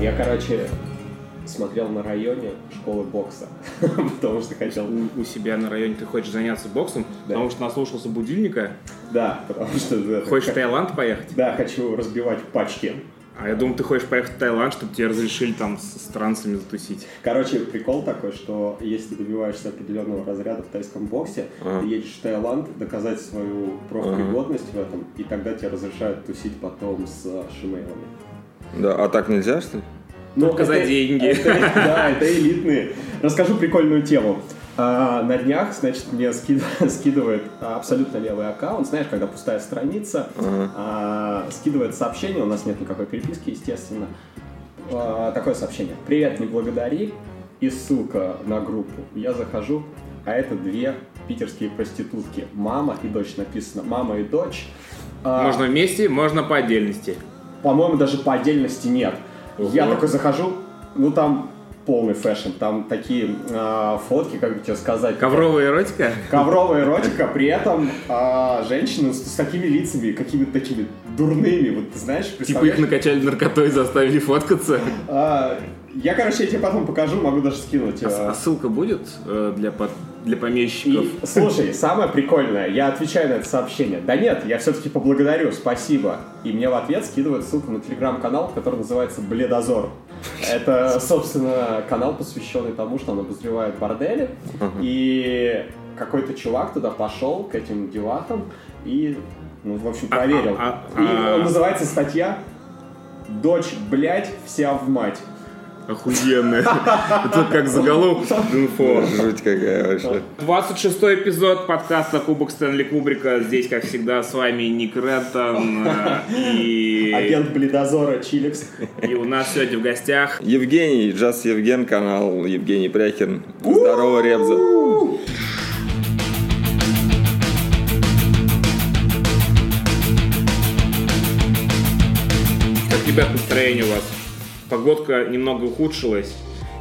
Я, короче, смотрел на районе школы бокса, потому что хотел... У, у себя на районе ты хочешь заняться боксом, Да. потому что наслушался будильника, Да, потому что... это хочешь в как- Таиланд поехать. Да, хочу разбивать пачки. А я думал, ты хочешь поехать в Таиланд, чтобы тебе разрешили там с, с трансами затусить. Короче, прикол такой, что если ты добиваешься определенного разряда в тайском боксе, Ага. ты едешь в Таиланд доказать свою профпригодность в этом, и тогда тебе разрешают тусить потом с шимейлами. Да, а так нельзя, что ли? Только за деньги. это- да, это элитные. Расскажу прикольную тему. А, на днях, значит, мне скид- скидывает абсолютно левый аккаунт, знаешь, когда пустая страница, Ага. а, скидывает сообщение, у нас нет никакой переписки, естественно. А, такое сообщение. Привет, не благодари. И ссылка на группу. Я захожу, а это две питерские проститутки. Мама и дочь написано. Мама и дочь. А, Можно вместе, можно по отдельности. По-моему, даже по отдельности нет. Я Ого. такой захожу, ну там полный fashion, там такие а, фотки, как бы тебе сказать. Ковровая эротика? Ковровая эротика, при этом а, женщины с, с такими лицами, какими-то такими дурными, вот ты знаешь, Типа их накачали наркотой, заставили фоткаться. А, я, короче, я тебе потом покажу, могу даже скинуть. А, а. а ссылка будет э, для, для помещиков? И, слушай, самое прикольное, я отвечаю на это сообщение. Да нет, я все-таки поблагодарю, спасибо. И мне в ответ скидывают ссылку на телеграм-канал, который называется Бледозор. Это, собственно, канал, посвященный тому, что он обозревает бордели. И какой-то чувак туда пошел к этим девахам и, ну, в общем, А- проверил. а- а- И а- он называется статья «Дочь, блядь, вся в мать». Охуенно. Это как заголовок инфо. Жуть какая вообще. 26 эпизод подкаста Кубок Стэнли Кубрика. Здесь, как всегда, с вами Ник Реттон. э, И, Агент Бледозора Чиликс. и у нас сегодня в гостях Евгений, Джаз Евген, канал Евгений Пряхин. Здорово, Ребза. Как, ребят, настроение у вас? Погодка немного ухудшилась.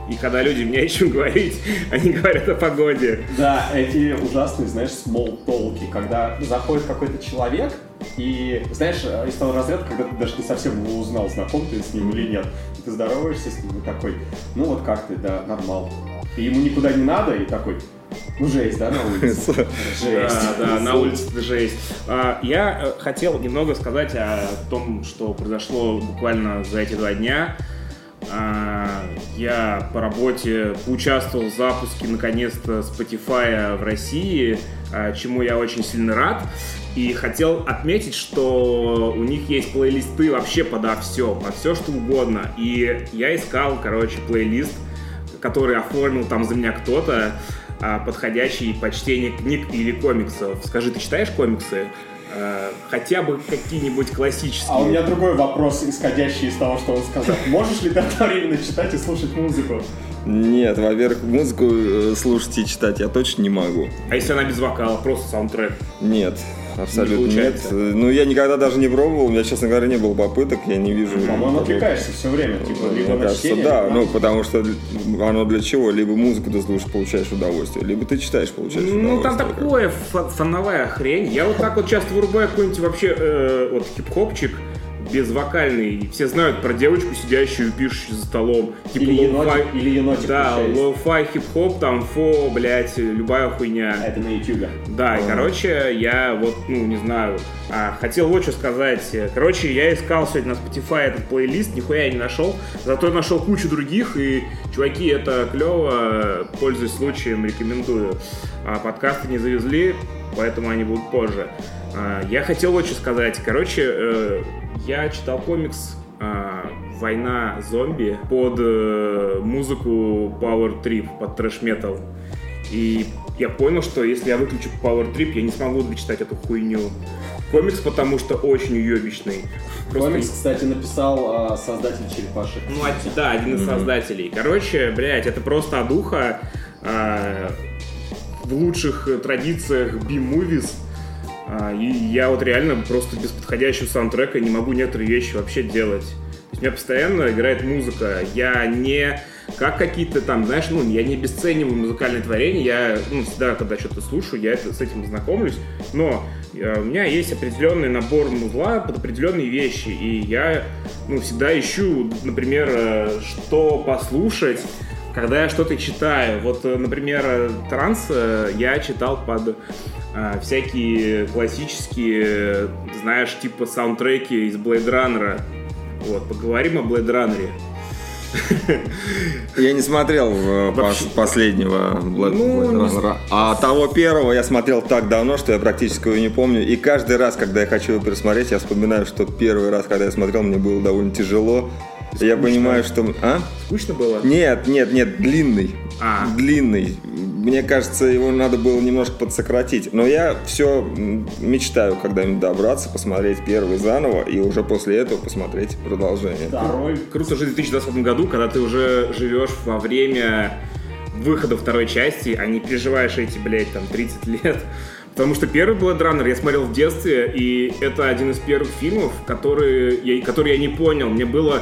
И когда люди мне о чем говорить, они говорят о погоде. Да, эти ужасные, знаешь, small толки, когда заходит какой-то человек, и, знаешь, из того разряда, когда ты даже не совсем его узнал, знаком ты с ним или нет, ты здороваешься с ним и такой, ну вот как ты, да, нормал. И ему никуда не надо, и такой, ну жесть, да, на улице? Жесть. Да, да, на улице это жесть. А, Я э, хотел немного сказать о том, что произошло буквально за эти два дня. А, Я по работе поучаствовал в запуске наконец-то Spotify в России, а, чему я очень сильно рад. И хотел отметить, что у них есть плейлисты вообще подо все, под все что угодно. И я искал, короче, плейлист, который оформил там за меня кто-то, а, подходящий по чтению книг или комиксов. Скажи, ты читаешь комиксы? А, Хотя бы какие-нибудь классические. А у меня другой вопрос, исходящий из того, что он сказал. Можешь ли ты одновременно читать и слушать музыку? Нет, во-первых, музыку э, слушать и читать я точно не могу. А если она без вокала, просто саундтрек? Нет, абсолютно Не нет. Ну, я никогда даже не пробовал, у меня, честно говоря, не было попыток, я не вижу... По-моему, какого- отвлекаешься все время, типа, либо Мне на кажется, чтение, да, либо ну, потому что оно для чего? Либо музыку ты слушаешь, получаешь удовольствие, либо ты читаешь, получаешь удовольствие. Ну, там такое фановая хрень. Я вот так вот часто вырубаю какой-нибудь вообще э, вот хип-хопчик безвокальный. Все знают про девочку, сидящую и пишущую за столом. Типа Или енотик, или енотик Да, lo-fi, хип-хоп, там, фо, блядь, любая хуйня. Это на ютубе. Да, и, короче, я вот, ну, не знаю, а, хотел вот что сказать. Короче, я искал сегодня на Spotify этот плейлист, нихуя я не нашел, зато я нашел кучу других, и, чуваки, это клево, пользуясь случаем, рекомендую. А, подкасты не завезли, поэтому они будут позже. А, я хотел вот что сказать. Короче, э, я читал комикс а, «Война зомби» под э, музыку Power Trip, под трэш-метал. И я понял, что если я выключу Power Trip, я не смогу дочитать эту хуйню. Комикс, потому что очень уебищный. Просто- Комикс, кстати, написал а, создатель черепашек. Ну, а- да, один из создателей. Короче, блядь, это просто одуха а, в лучших э, традициях B-movies. А, и я вот реально просто без подходящего саундтрека не могу некоторые вещи вообще делать. То есть у меня постоянно играет музыка. Я не как какие-то там, знаешь, ну, я не обесцениваю музыкальное творение, я, ну, всегда, когда что-то слушаю, я это, с этим знакомлюсь, но Э, У меня есть определенный набор музла под определенные вещи, и я ну, всегда ищу, например, э, что послушать, когда я что-то читаю. Вот, э, например, э, транс э, я читал под э, всякие классические, знаешь, типа саундтреки из Blade Runner. Вот, поговорим о Blade Runner. Я не смотрел э, пос- последнего Black Ну, не Runner. А того первого я смотрел так давно, что я практически его не помню. И каждый раз, когда я хочу его пересмотреть, я вспоминаю, что первый раз, когда я смотрел, мне было довольно тяжело. И Я понимаю, что... А? Скучно было? Нет, нет, нет, длинный. А. Длинный. Мне кажется, его надо было немножко подсократить. Но я все мечтаю когда-нибудь добраться, посмотреть первый заново и уже после этого посмотреть продолжение. Второй. Круто жить в 2020 году, когда ты уже живешь во время выхода второй части, а не переживаешь эти, блядь, там, 30 лет. Потому что первый Blade Runner я смотрел в детстве, и это один из первых фильмов, которые я, которые я не понял. Мне было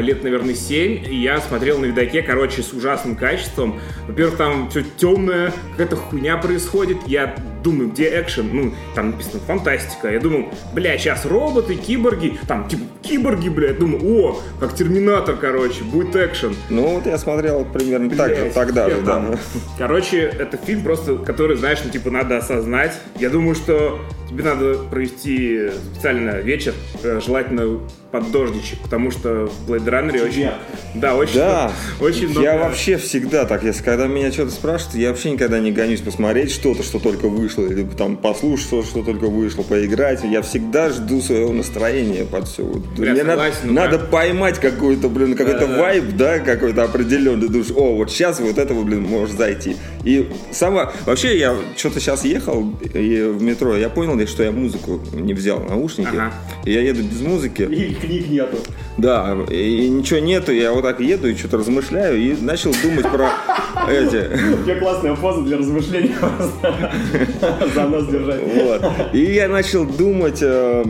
лет, наверное, 7, и я смотрел на видаке, короче, с ужасным качеством. Во-первых, там все темное, какая-то хуйня происходит. Я думаю, где экшен? Ну, там написано фантастика. Я думал, бля, сейчас роботы, киборги, там, типа, киборги, бля. Я думаю, о, как Терминатор, короче, будет экшен. Ну вот я смотрел примерно так же, тогда же, да. Короче, это фильм просто, который, знаешь, ну, типа, надо осознать. Я думаю, что тебе надо провести специально вечер, э, желательно под дождичек, потому что в Blade Runner очень... Да, очень, Да, очень много... я вообще всегда так, если когда меня что-то спрашивают, я вообще никогда не гонюсь посмотреть что-то, что только вышло, или там послушать что только вышло, поиграть. Я всегда жду своего настроения под все. Вот. Бля, Мне надо, согласен, ну надо как? поймать какой-то, блин, какой-то Да-да. вайб, да, какой-то определенный. Думаешь, о, вот сейчас вот этого, блин, может зайти. И самое... Вообще, я что-то сейчас ехал и в метро, я понял, что я музыку не взял, наушники. Ага. И я еду без музыки. И книг нету. Да, и ничего нету, я вот так еду и что-то размышляю и начал думать про эти. У тебя классная поза для размышления просто. За нос держать. Вот. И я начал думать, э,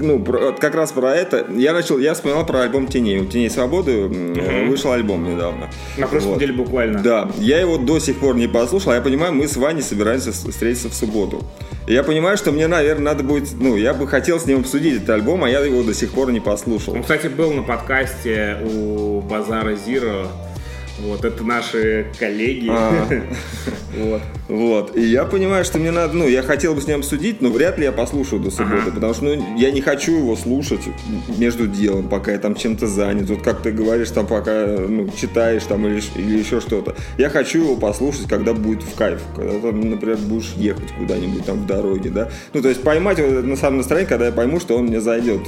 ну, про- как раз про это. Я начал, я вспоминал про альбом Теней. У Теней Свободы вышел альбом недавно. На прошлой Вот. неделе буквально. Да, я его до сих пор не послушал, а я понимаю, мы с Ваней собираемся встретиться в субботу. И я понимаю, что мне, наверное, надо будет, ну, я бы хотел с ним обсудить этот альбом, а я его до сих пор не послушал. Он, кстати, был на подкасте у Базара Зиро. Вот, это наши коллеги. А. Вот. Вот. И я понимаю, что мне надо, ну, я хотел бы с ним обсудить, но вряд ли я послушаю до субботы, Ага. потому что, ну, я не хочу его слушать между делом, пока я там чем-то занят. Вот как ты говоришь, там, пока, ну, читаешь там или, или еще что-то. Я хочу его послушать, когда будет в кайф, когда там, например, будешь ехать куда-нибудь там в дороге, да. Ну, то есть поймать его на самом настроении, когда я пойму, что он мне зайдет.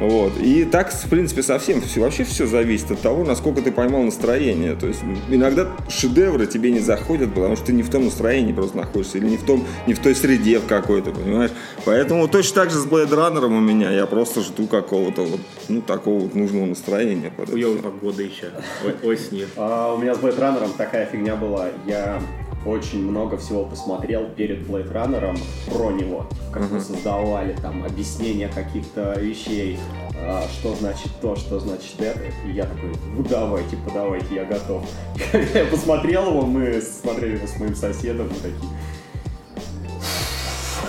Вот. И так, в принципе, совсем все, вообще все зависит от того, насколько ты поймал настроение. То есть иногда шедевры тебе не заходят, потому что ты не в том настроении просто находишься, или не в, том, не в той среде в какой-то, понимаешь? Поэтому точно так же с Blade Runner у меня, я просто жду какого-то вот, ну, такого вот нужного настроения. Хуёвая погода еще. О- Осенью. А, у меня с Blade Runner такая фигня была. Я очень много всего посмотрел перед Blade Runner про него. Как мы создавали, там, объяснения каких-то вещей, а, что значит то, что значит это. И я такой, ну давайте, подавайте, я готов. Я посмотрел его, мы смотрели его с моим соседом, мы такие,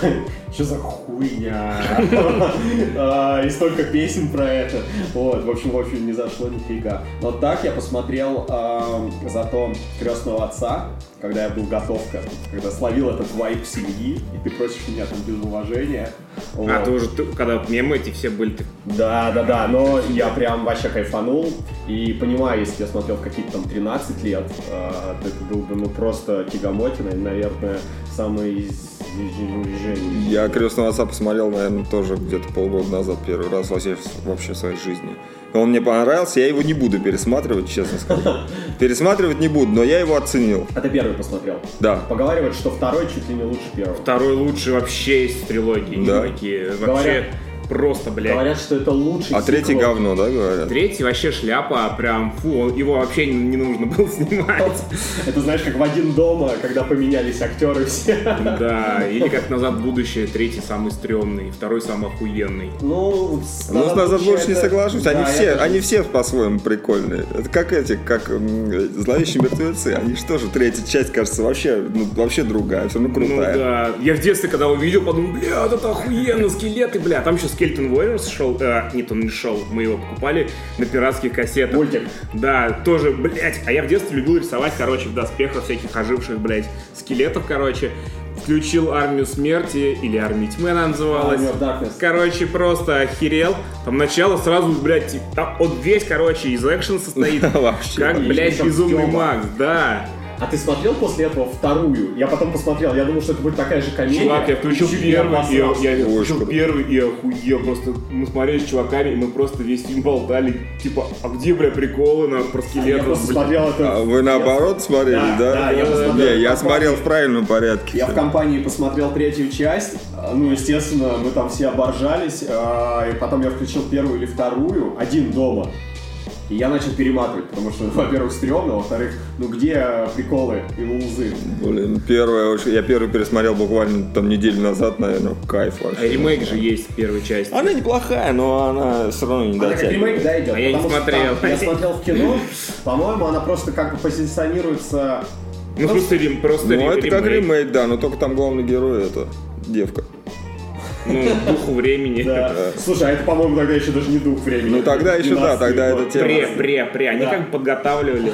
что за хуйня? А, И столько песен про это. Вот, в общем, в общем, не зашло нифига. Но так я посмотрел зато крестного отца, когда я был готов к этому, когда словил этот вайп семьи, и ты просишь меня там без уважения. А, ты уже, ты- когда мемы эти все были, ты Да, да, да, но я прям вообще кайфанул и понимаю, если я смотрел в какие-то там 13 лет, а, то это был бы ну просто тягомотина, и, наверное, самый из- Я «Крестного отца» посмотрел, наверное, тоже где-то полгода назад первый раз вообще, вообще в своей жизни. Он мне понравился, я его не буду пересматривать, честно скажу. Пересматривать не буду, но я его оценил. А ты первый посмотрел? Да. Поговаривают, что второй чуть ли не лучше первого. второй лучший вообще из трилогии. Да. Вообще, Говорят- просто, блядь. Говорят, что это лучший А третий сиквел. говно, да, говорят? Третий вообще шляпа, прям, фу, его вообще не, не нужно было снимать. Это знаешь, как в один дома, когда поменялись актеры все. Да, или как «Назад в будущее», третий самый стрёмный, второй самый охуенный. Ну, Ну, с назад больше не соглашусь. Они все, они все по-своему прикольные. Это как эти, как зловещие мертвецы. Они что же, третья часть, кажется, вообще, ну, вообще другая, все равно Ну крутая. да, я в детстве, когда увидел, подумал, бля, это охуенно, скелеты, бля. Там еще Skeleton Warriors шел, э, нет, он не шел, мы его покупали на пиратских кассетах. Мультик. Да, тоже, блядь, а я в детстве любил рисовать, короче, в доспехах всяких оживших, блядь, скелетов, короче. Включил армию смерти, или армию тьмы она называлась. Короче, просто охерел. Там начало сразу, блядь, там он весь, короче, из экшена состоит. Как, блядь, безумный. Макс, да. А ты смотрел после этого вторую? Я потом посмотрел, я думал, что это будет такая же комедия. Чувак, я включил первый, и обосрался. я, я включил круто. первый и охуел. Просто мы смотрели с чуваками, и мы просто весь фильм болтали. Типа, а где, бля, приколы на про Я скелетов? просто бля? смотрел это... А вы наоборот смотрели, Да, да? да, я посмотрел Не, я смотрел в правильном порядке. Я в компании посмотрел третью часть, а, ну, естественно, мы там все оборжались, а, и потом я включил первую или вторую, один дома. И я начал перематывать, потому что, во-первых, стрёмно, во-вторых, ну где приколы и лузы? Блин, первое, я первый пересмотрел буквально там неделю назад, наверное, кайф А вообще. ремейк же есть в первой части. Она неплохая, но она все равно не Она как дотягивает. ремейк, да, идет? А я не смотрел. там- я смотрел в кино, по-моему, она просто как бы позиционируется... Ну, просто, рем- просто Ну, ре- это как ремейк, да, но только там главный герой это девка. Ну, духу времени. Слушай, а это, по-моему, тогда еще даже не дух времени. Ну, тогда еще, да, 12-й тогда это тема. Пре, пре, пре. Они как бы подготавливали.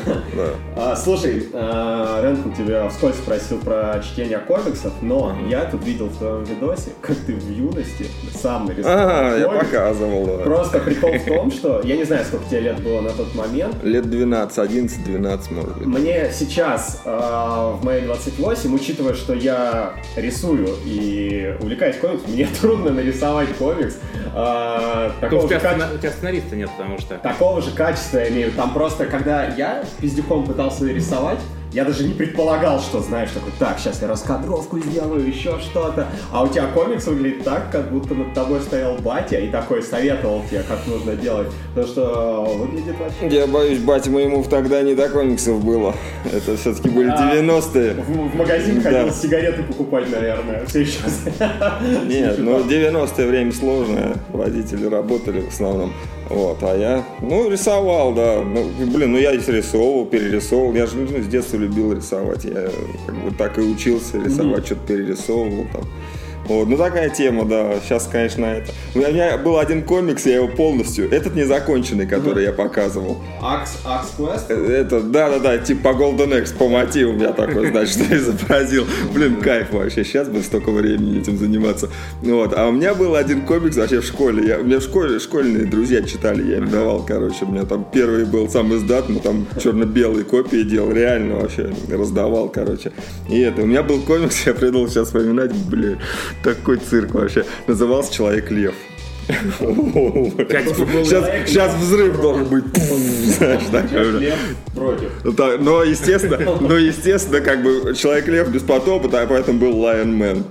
А, слушай, а, Ренкин тебя вскользь спросил про чтение комиксов, но я тут видел в твоем видосе, как ты в юности сам нарисовал А, я показывал. Просто прикол в том, что я не знаю, сколько тебе лет было на тот момент. Лет 12, 11, 12, может быть. Мне сейчас, а, в мои 28, учитывая, что я рисую и увлекаюсь комиксом, мне трудно нарисовать комикс а, такого у тебя же сцена- у тебя сценариста нет, потому что... такого же качества я имею. Там просто, когда я пиздюком пытался рисовать, я даже не предполагал, что, знаешь, такой, так, сейчас я раскадровку сделаю, еще что-то. А у тебя комикс выглядит так, как будто над тобой стоял батя и такой советовал тебе, как нужно делать. Потому что выглядит вообще... Я боюсь, батя моему тогда не до комиксов было. Это все-таки были А. 90-е. В, в магазин Да. ходил сигареты покупать, наверное. Все еще... Нет, ну 90-е время сложное. Родители работали в основном. Вот, а я, ну, рисовал, да. Ну, блин, ну я и рисовывал, перерисовывал. Я же ну, с детства любил рисовать. Я как бы так и учился рисовать, что-то перерисовывал там. Вот, ну такая тема, да. Сейчас, конечно, это. У меня- меня был один комикс, я его полностью. Этот незаконченный, который я показывал. Акс, Акс Квест? Э, Это, да-да-да, типа по Golden X, по мотивам я такой, значит, изобразил. Блин, кайф вообще, сейчас бы столько времени этим заниматься. Вот, а у меня был один комикс вообще в школе. Я, у меня в школе школьные друзья читали, я им давал, короче. У меня там первый был сам издат, мы там черно-белые копии делал, реально вообще раздавал, короче. И это, у меня был комикс, я придумал сейчас вспоминать, блин, такой цирк вообще. Назывался «Человек-лев». Сейчас, взрыв должен быть. Против. Ну, но, естественно, но, естественно, как бы Человек-лев без потопа, поэтому был Lion Man.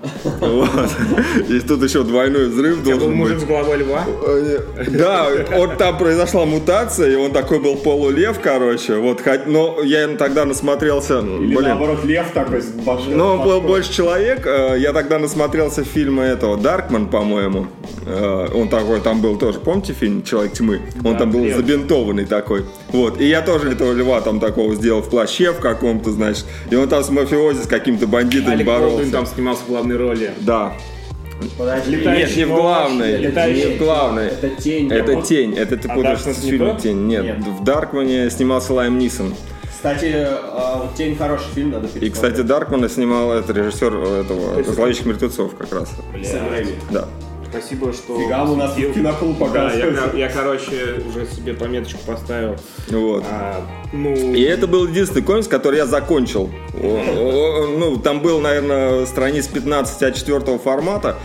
И тут еще двойной взрыв должен мужик быть. с головой льва. Э, Да, вот там произошла мутация, и он такой был полулев, короче. Вот, но я тогда насмотрелся, Или наоборот, лев такой с башкой. ну, он был больше человек. Э, Я тогда насмотрелся фильма этого Даркман, по-моему. Э, Он такой там был тоже. Помните фильм Человек тьмы? Он Да, там был лев. забинтованный такой. Вот. И я тоже этого льва там такого сделал в плаще в каком-то, значит. И он там с мафиози, с какими-то бандитами Алек боролся. Болдуин там снимался в главной роли. Да. Подожди. Летающий Нет, не в главной. летающий Не в главной. Это тень. Это Вот. тень. Это ты А путаешь с фильмом? Тень. Нет, Нет. в Даркмане снимался Лайм Нисон. Кстати, а, вот «Тень» хороший фильм, надо И, кстати, Даркмана снимал это режиссер этого «Зловещих мертвецов» как раз. Рэйми. Да. Спасибо, что... Фига, у нас тут киноклуб Да, я, оказывается. я, короче, уже себе пометочку поставил. Вот. А, ну, И это был единственный комикс, который я закончил. Ну, там был, наверное, страниц 15 А4 формата.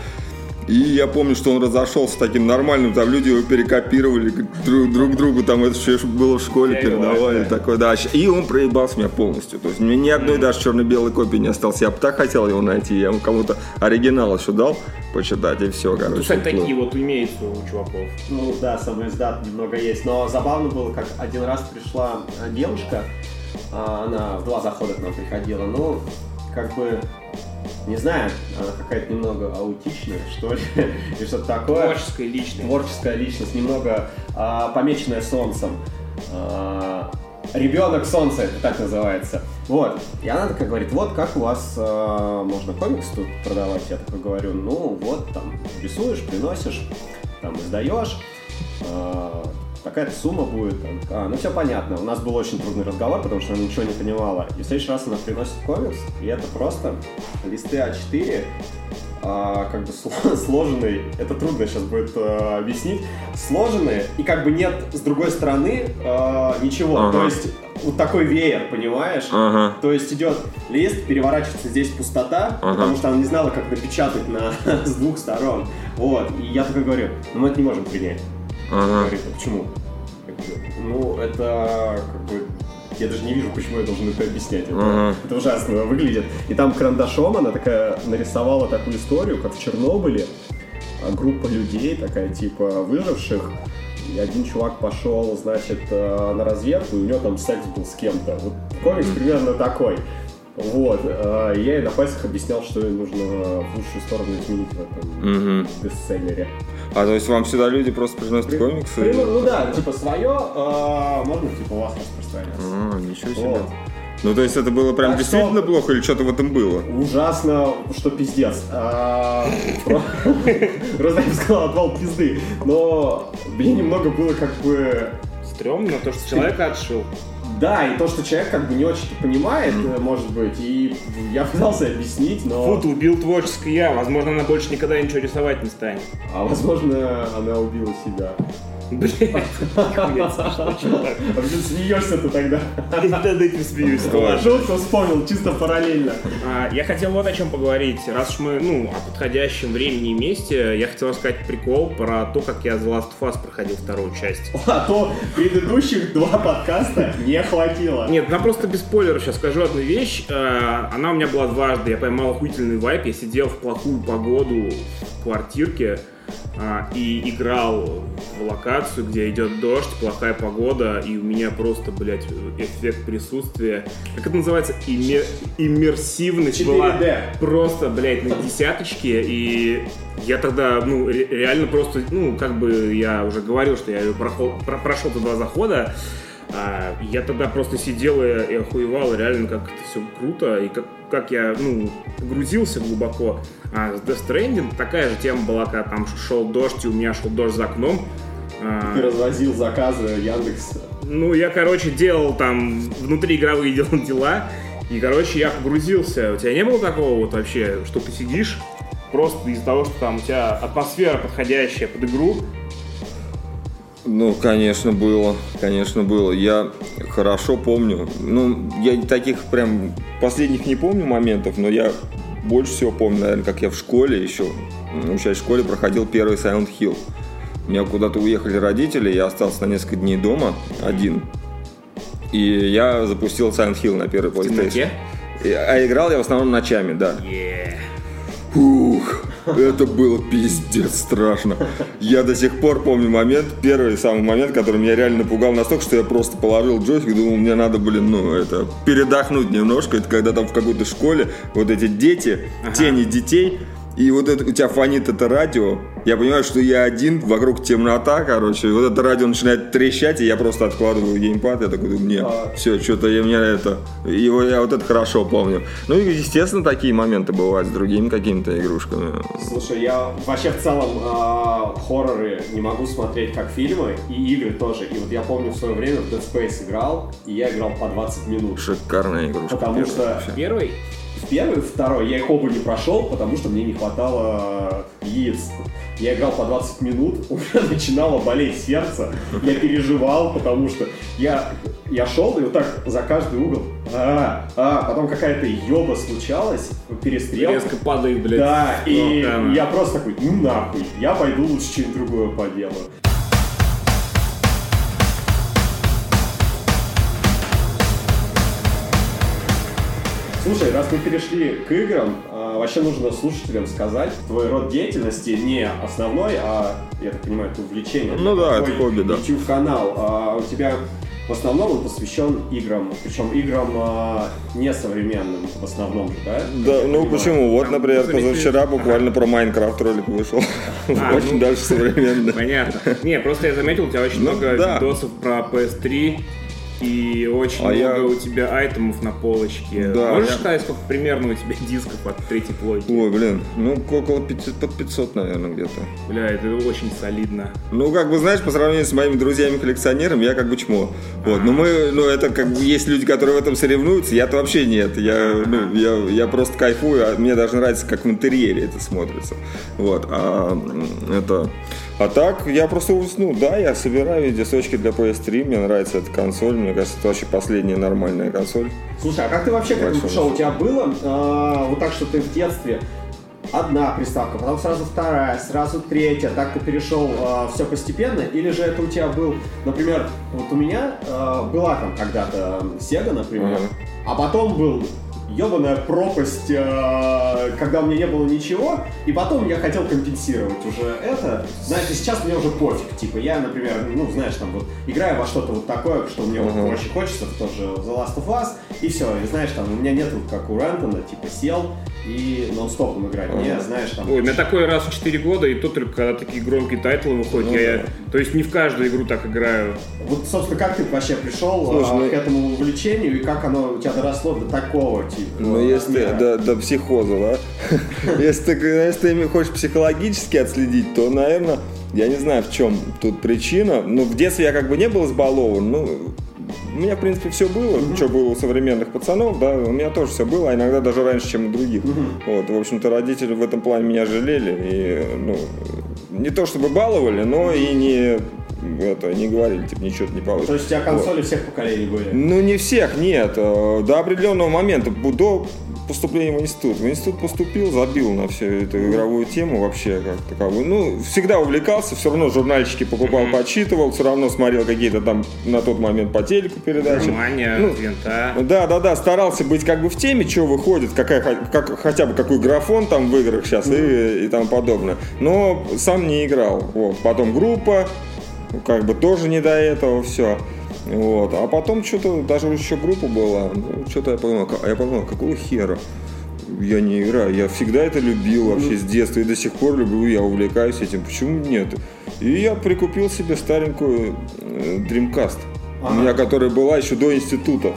И я помню, что он разошелся таким нормальным, там люди его перекопировали друг, друг другу, там это еще было в школе, передавали, такой, да. И он проебался меня полностью. То есть мне ни одной даже черно-белой копии не осталось. Я бы так хотел его найти, я ему кому-то оригинал еще дал почитать, и все, короче. Ну, кстати, такие вот имеются у чуваков. Ну да, самый издат немного есть. Но забавно было, как один раз пришла девушка, а, она в два захода к нам приходила, ну, как бы не знаю, она какая-то немного аутичная, что ли, и что-то такое. Творческая личность. Творческая личность, немного а, помеченная солнцем. А, Ребенок солнца, это так называется. Вот. И она такая говорит, вот как у вас а, можно комикс тут продавать? Я такой говорю, ну вот там рисуешь, приносишь, там издаешь. А, такая-то сумма будет. А, ну все понятно. У нас был очень трудный разговор, потому что она ничего не понимала. И в следующий раз она приносит комикс, и это просто листы А4, а, как бы сложенный, это трудно сейчас будет а, объяснить, сложенные, и как бы нет с другой стороны а, ничего. Ага. То есть вот такой веер, понимаешь? Ага. То есть идет лист, переворачивается здесь пустота, ага. потому что она не знала, как напечатать на, с двух сторон. Вот. И я такой говорю, ну мы это не можем принять. Ага. Говорит, а почему? Ну, это как бы я даже не вижу, почему я должен это объяснять. Это, uh-huh. это ужасно выглядит. И там карандашом она такая нарисовала такую историю, как в Чернобыле. А, группа людей, такая типа выживших, и один чувак пошел, значит, э, на разведку, и у него там секс был с кем-то. Вот комикс примерно такой. Вот. Э, я ей на пальцах объяснял, что нужно в лучшую сторону изменить в этом угу. бестселлере. А то есть вам сюда люди просто приносят При, комиксы? При, ну да, типа свое, э, можно типа у вас распространяться. А, ничего себе. Вот. Ну, то есть это было прям так действительно что... плохо или что-то в этом было? Ужасно, что пиздец. А, просто я бы сказал, отвал пизды. Но мне немного было как бы... Стремно, то, что человека отшил. Да, и то, что человек как бы не очень понимает, mm. может быть, и я пытался объяснить, но... Фу, ты убил творческое я, возможно, она больше никогда ничего рисовать не станет. А возможно, она убила себя. Блять, А ты смеешься-то тогда? Я над этим смеюсь. Шутку вспомнил, чисто параллельно. А, я хотел вот о чем поговорить. Раз уж мы, ну, о подходящем времени и месте, я хотел рассказать прикол про то, как я The Last of Us проходил вторую часть. А то предыдущих два подкаста не хватило. Нет, я просто без спойлеров сейчас скажу одну вещь. А, она у меня была дважды. Я поймал охуительный вайп. Я сидел в плохую погоду в квартирке а, и играл в локацию, где идет дождь, плохая погода, и у меня просто, блядь, эффект присутствия. Как это называется? Иммер... Иммерсивность 4D. была просто, блядь, на десяточке, и я тогда, ну, реально просто, ну, как бы я уже говорил, что я прошел, прошел два захода, а, я тогда просто сидел и, и охуевал, реально, как это все круто, и как, как я, ну, погрузился глубоко. А с Death Stranding такая же тема была, когда там шел дождь, и у меня шел дождь за окном. А, Ты развозил заказы Яндекс. Ну, я, короче, делал там внутри игровые делал дела, и, короче, я погрузился. У тебя не было такого вот вообще, что ты сидишь, просто из-за того, что там у тебя атмосфера подходящая под игру, ну, конечно, было, конечно, было. Я хорошо помню. Ну, я таких прям последних не помню моментов, но я больше всего помню, наверное, как я в школе еще, учась в школе, проходил первый Silent Hill. У меня куда-то уехали родители, я остался на несколько дней дома один. И я запустил Silent Hill на первый PlayStation. А играл я в основном ночами, да. Yeah. Ух, это было пиздец страшно. Я до сих пор помню момент, первый самый момент, который меня реально напугал настолько, что я просто положил джойстик и думал, мне надо, блин, ну, это, передохнуть немножко. Это когда там в какой-то школе вот эти дети, ага. тени детей, и вот это, у тебя фонит это радио, я понимаю, что я один, вокруг темнота, короче, вот это радио начинает трещать, и я просто откладываю геймпад, я такой думаю, не, а... все, что-то я меня это, его я вот это хорошо помню. Ну и, естественно, такие моменты бывают с другими какими-то игрушками. Слушай, я вообще в целом э, хорроры не могу смотреть как фильмы, и игры тоже. И вот я помню в свое время в Dead Space играл, и я играл по 20 минут. Шикарная игрушка. Потому что... Вообще. Первый? Первый, второй я их оба не прошел, потому что мне не хватало яиц. я играл по 20 минут, у меня начинало болеть сердце, я переживал, потому что я, я шел и вот так за каждый угол, а, а, потом какая-то ёба случалась, перестрелка. Резко падает, блядь. Да, и Ну, да. я просто такой, ну нахуй, я пойду лучше что-нибудь другое поделаю. Слушай, раз мы перешли к играм, а, вообще нужно слушателям сказать, твой род деятельности не основной, а, я так понимаю, это увлечение. Ну да, это Твой хобби, да. YouTube-канал, а у тебя в основном он посвящен играм, причем играм а, не современным в основном же, да? Да, Я ну понимаю. почему? Вот, Там например, позавчера буквально про Майнкрафт ролик вышел. А, Очень ну. даже современный. Понятно. Не, просто я заметил, у тебя очень Ну, много да. видосов про PS3 и очень А много я- у тебя айтемов на полочке. Да, Можешь я- сказать, сколько примерно у тебя дисков от третьей плойки? Ой, блин, ну около 500, под 500, наверное, где-то. Бля, это очень солидно. Ну, как бы, знаешь, по сравнению с моими друзьями-коллекционерами, я как бы чмо. Вот, но мы, ну, это как бы есть люди, которые в этом соревнуются, я-то вообще нет. Я, ну, я, я просто кайфую, а мне даже нравится, как в интерьере это смотрится. Вот, а это... А так, я просто, ну, да, я собираю дисочки для PS3, мне нравится эта консоль, мне кажется, это вообще последняя нормальная консоль. Слушай, а как ты вообще к этому пришел? У тебя было а, вот так, что ты в детстве одна приставка, потом сразу вторая, сразу третья, так ты перешел все постепенно, или же это у тебя был, например, вот у меня а, была там когда-то Sega, например, Ага. а потом был ебаная пропасть, а, когда у меня не было ничего, и потом я хотел компенсировать уже это. Знаете, сейчас мне уже пофиг. Типа, я, например, ну, знаешь, там вот играю во что-то вот такое, что мне вот Ага. очень хочется, в тот же The Last of Us, и все. И знаешь, там у меня нет вот как у Рентона, типа, сел и нон-стопом играть. Не, знаешь, там... Ой, у меня такой раз в 4 года, и то только когда такие громкие тайтлы выходят. Ну я, да. То есть не в каждую игру так играю. Вот, собственно, как ты вообще пришел Слушай, а, ну- к этому увлечению, и как оно у тебя доросло до такого, типа, Ну, если размера? до, до психоза, да? Если ты, если ты хочешь психологически отследить, то, наверное, я не знаю, в чем тут причина. Ну, в детстве я как бы не был избалован, ну, у меня, в принципе, все было, что было у современных пацанов, да, у меня тоже все было, а иногда даже раньше, чем у других. Вот, в общем-то, родители в этом плане меня жалели, и, ну, не то чтобы баловали, но и не, это, не говорили, типа, ничего не получишь. То есть у тебя консоли всех поколений были? Ну, не всех, нет. Э, До определенного момента, до поступления в институт. В институт поступил, забил на всю эту игровую тему вообще как таковую. Ну, всегда увлекался, все равно журнальчики покупал, почитывал, все равно смотрел какие-то там на тот момент по телеку передачи. Германия, Ну, винта. Да, да, да, старался быть как бы в теме, что выходит, какая, как, хотя бы какой графон там в играх сейчас и, и тому подобное. Но сам не играл. Вот. Потом группа, как бы тоже не до этого все. Вот. А потом что-то, даже еще группа была, ну, что-то я подумал, ка- я подумал, какого хера? Я не играю, я всегда это любил вообще с детства и до сих пор люблю, я увлекаюсь этим, почему нет? И я прикупил себе старенькую э, Dreamcast. У Ага. меня, которая была еще до института,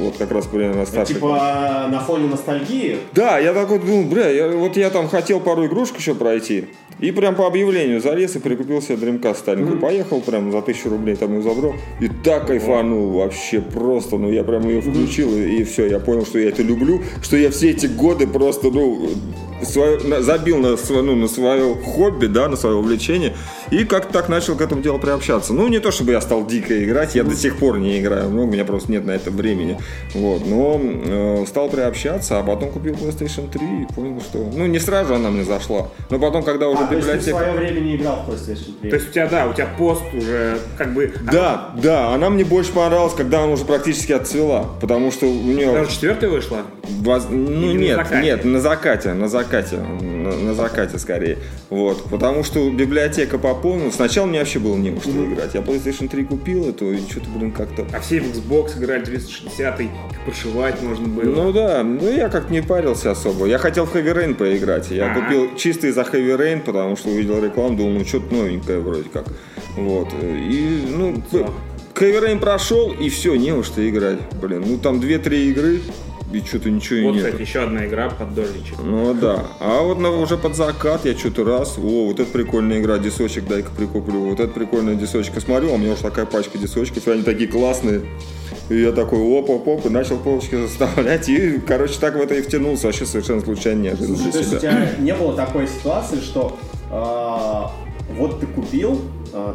вот как раз примерно на старших. Типа на фоне ностальгии? Да, я такой думал, бля, я, вот я там хотел пару игрушек еще пройти. И прям по объявлению залез и прикупил себе Dreamcast старенькую. Поехал прям за тысячу рублей там ее забрал. И так кайфанул вообще просто. Ну, я прям ее включил и, все. Я понял, что я это люблю. Что я все эти годы просто, ну, свое- на- забил на, свое, ну, на свое хобби, да, на свое увлечение. И как-то так начал к этому делу приобщаться. Ну, не то, чтобы я стал дико играть, я до сих пор не играю, ну, у меня просто нет на это времени. Вот, но э, стал приобщаться, а потом купил PlayStation 3 и понял, что... Ну, не сразу она мне зашла, но потом, когда уже А, то есть ты в библиотека... свое время не играл в PlayStation 3? То есть у тебя, да, у тебя пост уже как бы... Да, да, она мне больше понравилась, когда она уже практически отцвела, потому что у нее... Она уже четвертая вышла? Воз- Ну Или на нет, закате? нет, на закате, на закате, на, на закате скорее. Вот, потому что библиотека пополнилась. Сначала мне вообще было не во что играть. Я PlayStation 3 купил эту и что-то, блин, как-то. А все в Xbox играли 360 их прошивать можно было. Ну да, ну я как не парился особо. Я хотел в Heavy Rain поиграть. Я Ага. купил чисто из-за Heavy Rain, потому что увидел рекламу, думал, ну что-то новенькое вроде как. Вот. И, ну. Heavy Rain прошел, и все, не во что играть. Блин, ну там 2-3 игры, и что-то ничего и вот, нет. кстати, еще одна игра под дождичек. Ну да. А вот на, уже под закат я что-то раз, о, вот это прикольная игра, дисочек дай-ка прикуплю, вот это прикольная дисочка. Смотрю, а у меня уж такая пачка дисочков, и они такие классные. И я такой оп-оп-оп, и начал полочки заставлять, и, короче, так в это и втянулся, вообще совершенно случайно неожиданно Слушай, то для есть у тебя не было такой ситуации, что а, вот ты купил,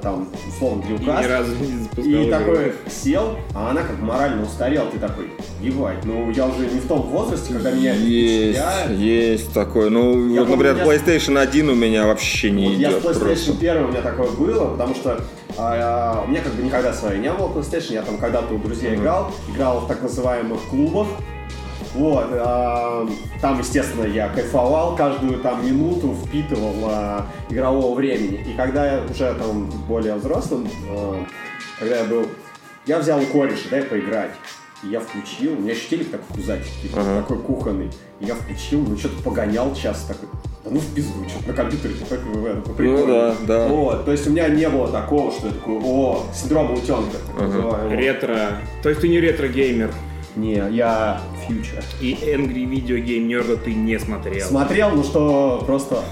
там, условно, И ни разу не запускал и такой сел, а она как морально устарела, ты такой, ебать, ну я уже не в том возрасте, когда меня Есть, впечатляет. есть такое. Ну, Я вот, например, я- PlayStation 1 у меня вообще не Вот я с идет PlayStation просто. 1 у меня такое было, потому что а, у меня как бы никогда своей не было PlayStation, я там когда-то у друзей играл, играл в так называемых клубах. Вот, а, там, естественно, я кайфовал, каждую там минуту впитывал а, игрового времени. И когда я уже там более взрослым, а, когда я был, я взял у кореша, дай поиграть. И я включил, у меня еще телек такой пузатик, типа, Ага. такой кухонный. И я включил, ну что-то погонял час такой. Да ну в пизду, что-то на компьютере, как в этом, прикольно. Ну да, да. Вот, то есть у меня не было такого, что я такой, о, синдром утенка, так называемого. Ретро. То есть ты не ретро-геймер. Не, я фьючер. И Angry Video Game Nerd ты не смотрел. Смотрел, ну что просто...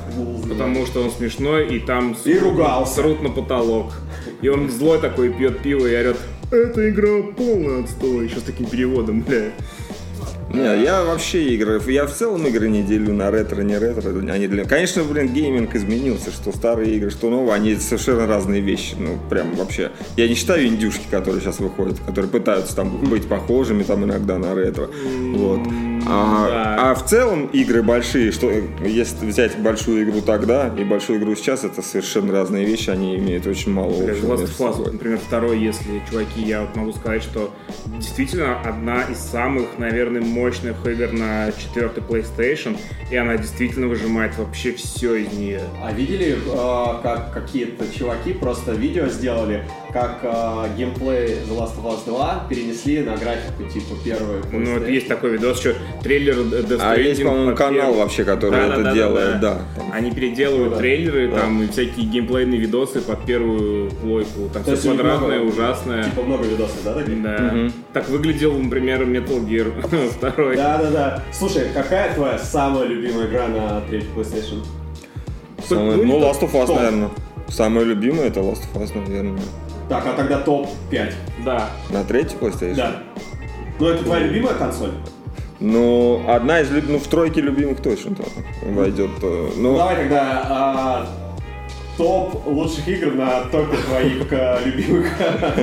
Потому что он смешной, и там И ругался. срут на потолок. И он злой такой, пьет пиво и орет, эта игра полная отстой. Еще с таким переводом, бля. Не, я вообще игры, я в целом игры не делю на ретро, не ретро. Они для... Конечно, блин, гейминг изменился, что старые игры, что новые, они совершенно разные вещи. Ну, прям вообще. Я не считаю индюшки, которые сейчас выходят, которые пытаются там быть похожими там иногда на ретро. Вот. А, да. а в целом игры большие, что если взять большую игру тогда и большую игру сейчас, это совершенно разные вещи, они имеют очень мало общего. Last of Us, например, второй, если, чуваки, я вот могу сказать, что действительно одна из самых, наверное, мощных игр на четвертый PlayStation, и она действительно выжимает вообще все из нее. А видели, э, как какие-то чуваки просто видео сделали, как э, геймплей The Last of Us 2 перенесли на графику типа первой Ну, это есть такой видос, что трейлер Death А есть, по-моему, канал вообще, который это Да-да-да-да-да. делает, да. там. Они переделывают да. трейлеры, Да. там и всякие геймплейные видосы под первую плойку. Там То все квадратное, много- ужасное. Типа много видосов, да, таких? Да. Мгм. Так выглядел, например, Metal Gear 2. Да, да, да. Слушай, какая твоя самая любимая игра на третьей PlayStation? Самое- ну, Last of Us, топ. наверное. Самое любимое это Last of Us, наверное. Так, а тогда топ-5. Да. На третьей PlayStation? Да. Ну, это твоя любимая консоль? Ну, одна из ну, в тройке любимых точно там войдет. э, Ну, Ну, давай тогда а, топ лучших игр на топе твоих а, любимых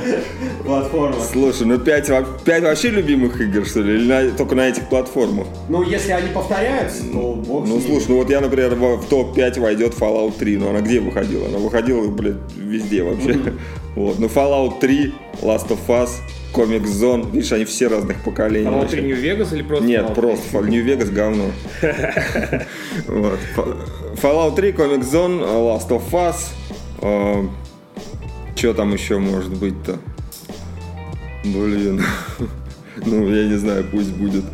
платформах. слушай, ну 5, вообще любимых игр, что ли? Или на- только на этих платформах? Ну, если они повторяются, то бог Ну, слушай, ну вот я, например, в, в топ-5 войдет Fallout 3. Но она где выходила? Она выходила, блядь, везде вообще. Вот. Ну, Fallout 3, Last of Us, Comic Zone. Видишь, они все разных поколений. Fallout вообще. 3 New-Vegas или просто Нет, Fallout 3? просто Fall- Нью-Вегас говно. Вот. Fallout 3, Comic Zone, Last of Us. Что там еще может быть-то? Блин. Ну, я не знаю, пусть будет.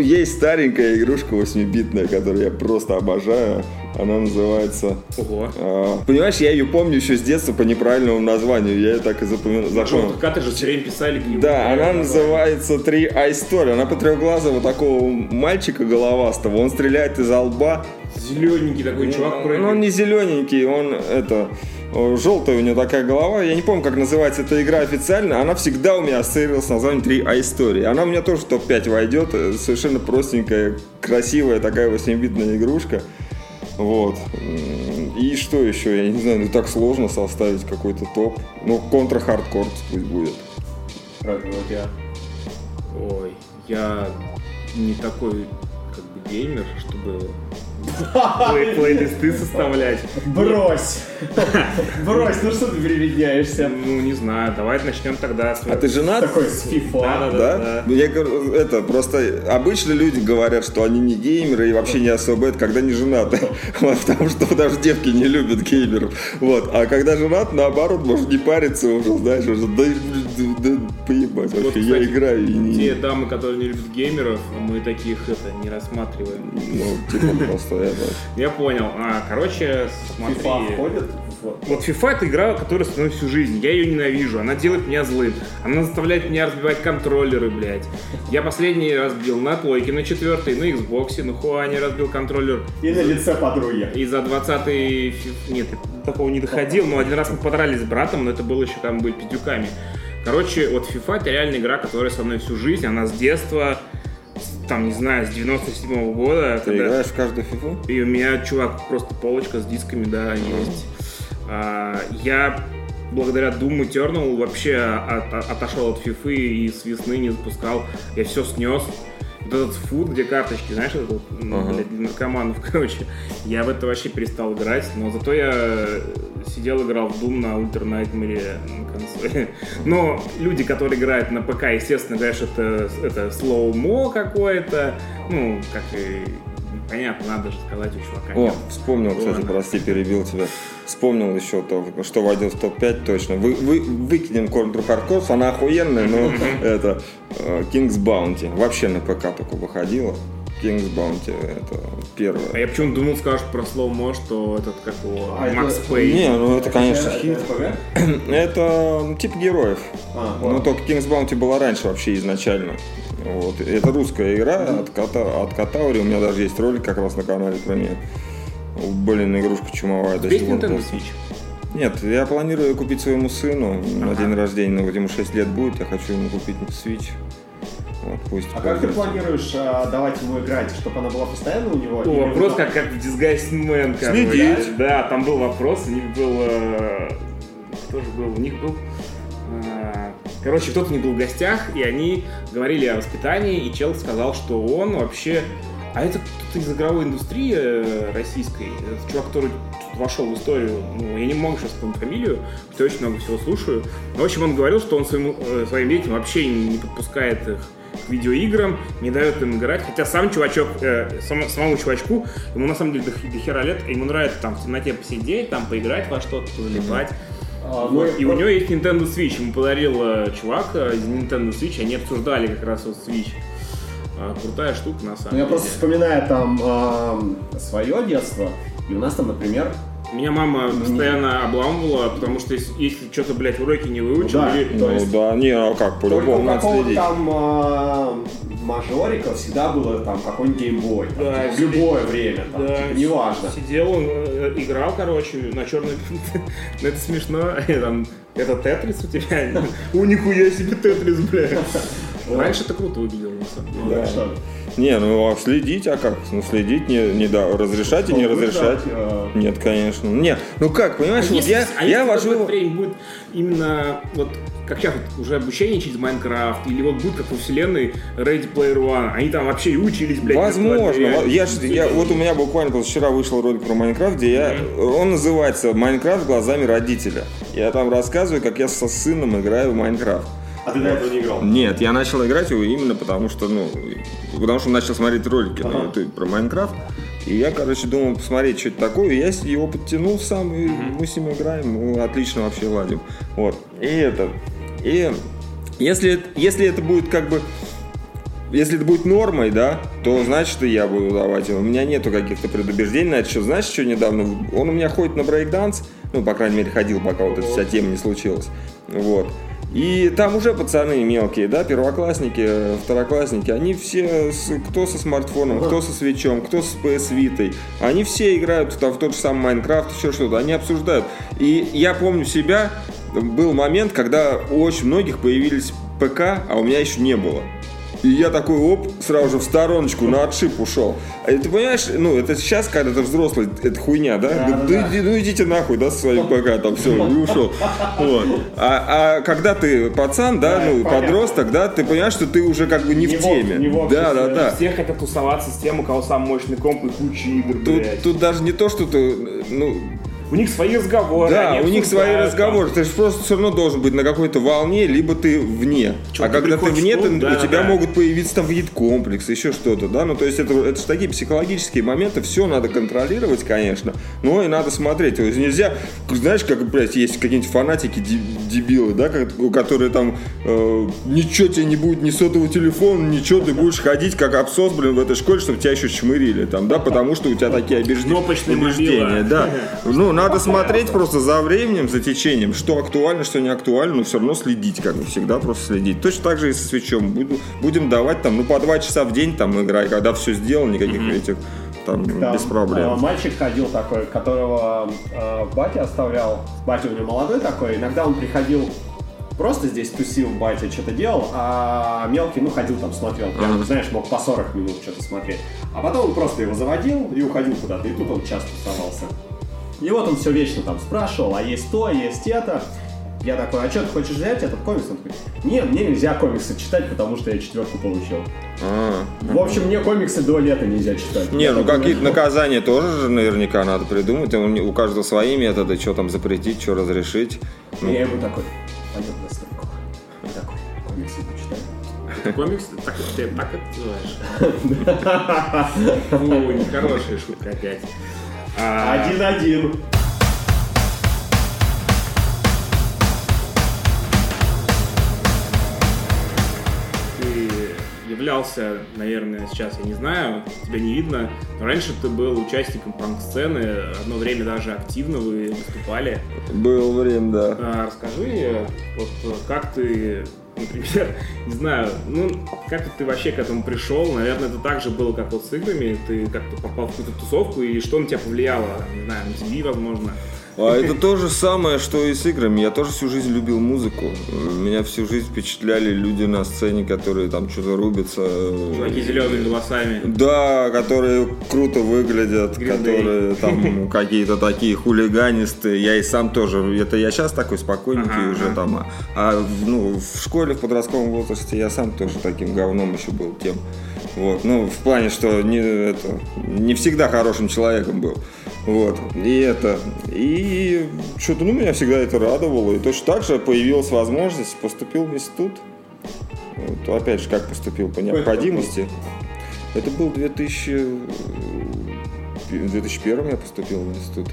Есть старенькая игрушка 8-битная, которую я просто обожаю. Она называется... Ого. а, Понимаешь, я ее помню еще с детства по неправильному названию. Я ее так и запоминал. Нашел, как же все время писали Да, она называется Три А история. Она по трехглазого такого мальчика головастого. Он стреляет из лба. Зелененький такой чувак Ну, прыгает. он не зелененький, он это желтая у него такая голова. Я не помню, как называется эта игра официально. Она всегда у меня ассоциировалась с названием 3 А истории. Она у меня тоже в топ-5 войдет. Э, Совершенно простенькая, красивая такая 8-битная игрушка. Вот. И что еще? Я не знаю, ну так сложно составить какой-то топ. Ну, Contra Hard Corps пусть будет. Вот я. Ой, я не такой как бы геймер, чтобы плей- плейлисты составлять. Брось! Брось, ну что ты прибедняешься? Ну, не знаю, давай начнем тогда с... А ты женат? Такой с FIFA. Да-да-да. Да? Ну, Я говорю, это просто обычно люди говорят, что они не геймеры и вообще не особо это, когда не женаты. Вот, потому что даже девки не любят геймеров. Вот. А когда женат, наоборот, может не париться уже, знаешь, уже да, да, да, поебать Вот, вообще, я кстати, играю и не... Те дамы, которые не любят геймеров, мы таких это не рассматриваем. Ну, типа просто это... Я понял. А, короче, смотри. FIFA входит. Вот FIFA это игра, которая мной всю жизнь. Я ее ненавижу. Она делает меня злым. Она заставляет меня разбивать контроллеры, блядь. Я последний разбил на плойке, на четвертой, на Xbox, на Хуане разбил контроллер. И на лице подруги. И за 20-й... фи- Нет, я такого не доходил, но один раз мы подрались с братом, но это было еще там быть пятюками. Короче, вот FIFA это реально игра, которая со мной всю жизнь, она с детства. там, не знаю, с 97 года. Ты когда- играешь в каждую фифу? И у меня, чувак, просто полочка с дисками, да, есть. А, я благодаря Doom Eternal вообще от- от- отошел от фифы и с весны не запускал. Я все снес. Вот этот фут, где карточки, знаешь, этот, вот, Ага. блядь, для наркоманов, короче. Я в это вообще перестал играть, но зато я сидел, играл в Doom на Ultra Nightmare на консоли. Но люди, которые играют на ПК, естественно, говорят, что это, это slow-mo какое-то. Ну, как и понятно, надо же сказать у чувака. О, нет. вспомнил, кстати, Ладно. прости, перебил тебя. Вспомнил еще то, что войдет в топ-5 точно. Вы, вы, выкинем Контру Hard Corps, она охуенная, но это э, King's Bounty. Вообще на ПК только выходила. King's Bounty это А первое. я почему думал, скажешь про slow-mo, что этот, как его, А это- Max Payne. Не, ну это, конечно, Это хит. РПГ? Это ну, тип героев. А, Ну, ладно. только King's Bounty была раньше вообще изначально. Вот. Это русская игра от, Ката, от Katauri. У меня даже есть ролик как раз на канале про нее. Блин, игрушка чумовая. до Есть сих пор. Switch? Нет, я планирую купить своему сыну на Ага. день рождения, ну, вот ему 6 лет будет, я хочу ему купить Switch. Вот, пусть А как ты планируешь а, давать ему играть, чтобы она была постоянно у него? О, Или вопрос как, как в Man. Следить. Да, там был вопрос, у них был... э, Кто же был? У них был... э, Короче, кто-то них был в гостях, и они говорили о воспитании, и чел сказал, что он вообще... А это кто-то из игровой индустрии э, российской, это чувак, который вошел в историю, ну, я не могу сейчас вспомнить фамилию, что я очень много всего слушаю. Но, в общем, он говорил, что он своему, э, своим детям вообще не подпускает их к видеоиграм, не дает им играть, хотя сам чувачок, э, сам- самому чувачку, ему на самом деле до, до хера лет, ему нравится там в темноте посидеть, там поиграть во что-то, залипать. Мы- И у него есть Nintendo Switch, ему подарил э, чувак э, из Nintendo Switch, они обсуждали как раз вот Switch. А, крутая штука на самом Ну, я деле. просто вспоминаю там свое детство, и у нас там, например, Меня мама постоянно обламывала, потому что если, если что-то, блядь, уроки не выучил, Ну да. или- То Ну есть- да, не, а как, только у по-любому надо какого-то следить. там а, мажорика всегда было там какой-нибудь геймбой. там, Да, типа, в любое время, там, Да, типа, неважно. Сидел, он э, играл, короче, на черной... Ну, это смешно. Там, это Тетрис у тебя? У нихуя себе Тетрис, бля. Раньше это круто выглядело, на самом деле. Что, Не, ну а следить, а как? Ну следить, не, не да, разрешать и не разрешать. э, Нет, конечно. Не, ну как, понимаешь, А вот если- я, а я если вожу... в это время будет именно вот как сейчас вот, уже обучение через Майнкрафт, или вот будет как во вселенной Ready Player One, они там вообще и учились, блядь. Возможно. Я, ж- реальности. я, вот у меня буквально вчера вышел ролик про Майнкрафт, где я, он называется «Майнкрафт глазами родителя». Я там рассказываю, как я со сыном играю в Майнкрафт. А ты до этого не играл? Нет, я начал играть его именно потому, что, ну, потому что начал смотреть ролики на YouTube про Майнкрафт. И я, короче, думал посмотреть, что это такое. И я его подтянул сам, и мы с ним играем. Мы отлично вообще ладим. Вот. И это. И если, если это будет как бы если это будет нормой, да, то значит и я буду давать его. У меня нету каких-то предубеждений на это счет. Знаешь, что недавно? Он у меня ходит на брейкданс, ну, по крайней мере, ходил, пока вот эта вся тема не случилась. Вот. И там уже пацаны мелкие, да, первоклассники, э, второклассники, они все, кто со смартфоном, кто со свечом, кто с PS Vita, они все играют там, в тот же самый Майнкрафт, еще что-то, они обсуждают. И я помню себя, был момент, когда у очень многих появились ПК, а у меня еще не было. И я такой, оп, сразу же в стороночку, на отшиб ушел. А ты понимаешь, ну, это сейчас, когда ты взрослый, это хуйня, да? Да, Да, да, иди- ну, идите нахуй, да, со своим ПК, там, все, и ушел. Вот. А, а когда ты пацан, да, Да, ну, понятно. подросток, да, ты понимаешь, что ты уже как бы не, Не в теме. не в обществе. да, да, да. Все хотят тусоваться с тем, у кого самый мощный комп и куча игр, Тут, блядь. тут даже не то, что ты, ну, У них свои разговоры. да, у них свои разговоры. Ты же просто все равно должен быть на какой-то волне, либо ты вне. Чё, а ты когда ты вне, ты- да, у тебя да. могут появиться там какие-то комплексы, еще что-то, да. Ну, то есть это, это же такие психологические моменты, все надо контролировать, конечно, но и надо смотреть. То есть нельзя, знаешь, как, блядь, есть какие-нибудь фанатики де- дебилы, да, которые там э, ничего тебе не будет, ни сотового телефона, ничего, ты будешь ходить как абсос, блин, в этой школе, чтобы тебя еще чмырили там, да, потому что у тебя такие обижд- Кнопочный убеждения, мобила. да. Ну, надо смотреть просто за временем, за течением, что актуально, что не актуально, но все равно следить, как бы всегда просто следить. Точно так же и со свечом. Буду, будем давать там, ну, по два часа в день там играй, когда все сделано, никаких этих там, Там, без проблем. а, мальчик ходил такой, которого а, батя оставлял. Батя у него молодой такой. Иногда он приходил просто здесь тусил, батя что-то делал, а мелкий, ну, ходил там, смотрел. Прям, Ага. знаешь, мог по 40 минут что-то смотреть. А потом он просто его заводил и уходил куда-то, и тут он часто оставался. И вот он все вечно там спрашивал, а есть то, есть это. Я такой, а что ты хочешь взять этот комикс? Он такой, не, мне нельзя комиксы читать, потому что я четверку получил. А. В общем, мне комиксы до лета нельзя читать. Не, Я ну какие-то наказания тоже же наверняка надо придумать. У у каждого свои методы, что там запретить, что разрешить. И Ну, я ему такой, пойдем на стойку. И такой, комиксы почитай. Комикс, так, ты так это называешь? Фу, нехорошая шутка опять. Один-один. ты являлся, наверное, сейчас, я не знаю, тебя не видно, но раньше ты был участником панк-сцены, одно время даже активно вы выступали. было время, да. А, расскажи, вот как ты, например, не знаю, ну, как ты вообще к этому пришел? Наверное, это так же было, как вот с играми, ты как-то попал в какую-то тусовку, и что на тебя повлияло? Не знаю, на ТВ, возможно. А это то же самое, что и с играми. Я тоже всю жизнь любил музыку. Меня всю жизнь впечатляли люди на сцене, которые там что-то рубятся. Чуваки с зелеными волосами. Да, которые круто выглядят, Green Day. которые там какие-то такие хулиганистые. Я и сам тоже. Это я сейчас такой спокойненький Ага, уже ага. там. а- А в- ну, в школе, в подростковом возрасте я сам тоже таким говном еще был тем. Вот. Ну, в плане, что не, это, не всегда хорошим человеком был. Вот. И это. И что-то, ну, меня всегда это радовало. И точно так же появилась возможность, поступил в институт. Вот, опять же, как поступил по необходимости. Это был 2000... В 2001 я поступил в институт.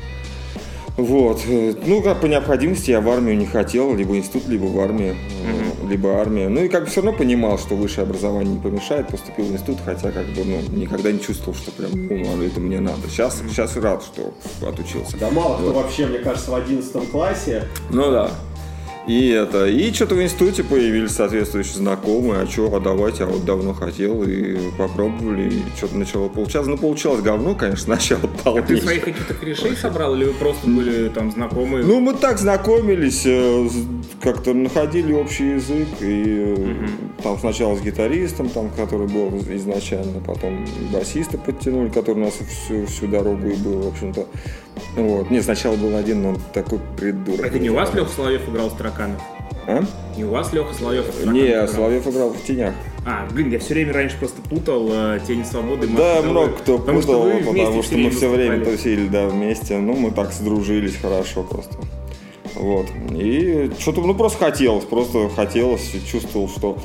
Вот. Э, Ну, как по необходимости я в армию не хотел, либо институт, либо в армию, э, либо армия. Ну и как бы все равно понимал, что высшее образование не помешает, поступил в институт, хотя как бы ну, никогда не чувствовал, что прям ну, это мне надо. Сейчас, сейчас рад, что отучился. Да мало кто Вот. вообще, мне кажется, в 11 классе Ну да. И это, и что-то в институте появились соответствующие знакомые, а что, а давайте, а вот давно хотел, и попробовали, и что-то начало получаться. Ну, получалось говно, конечно, сначала А ты полнейшее. своих каких-то корешей собрал, или вы просто были там знакомые? Ну, мы так знакомились, э, как-то находили общий язык, и э, там сначала с гитаристом, там, который был изначально, потом басиста подтянули, который у нас всю, всю дорогу и был, в общем-то. Вот. Не, сначала был один, но он такой придурок. Это не у вас Леха Соловьев играл в тараканов? А? Не у вас Леха Соловьев Не, играл? Соловьев играл в тенях. А, блин, я все время раньше просто путал э, Тени Свободы. Да, много кто Потому что путал, вместе потому что мы все время выступали. тусили, да, вместе. Ну, мы так сдружились хорошо просто. Вот. И что-то, ну, просто хотелось, просто хотелось, чувствовал, что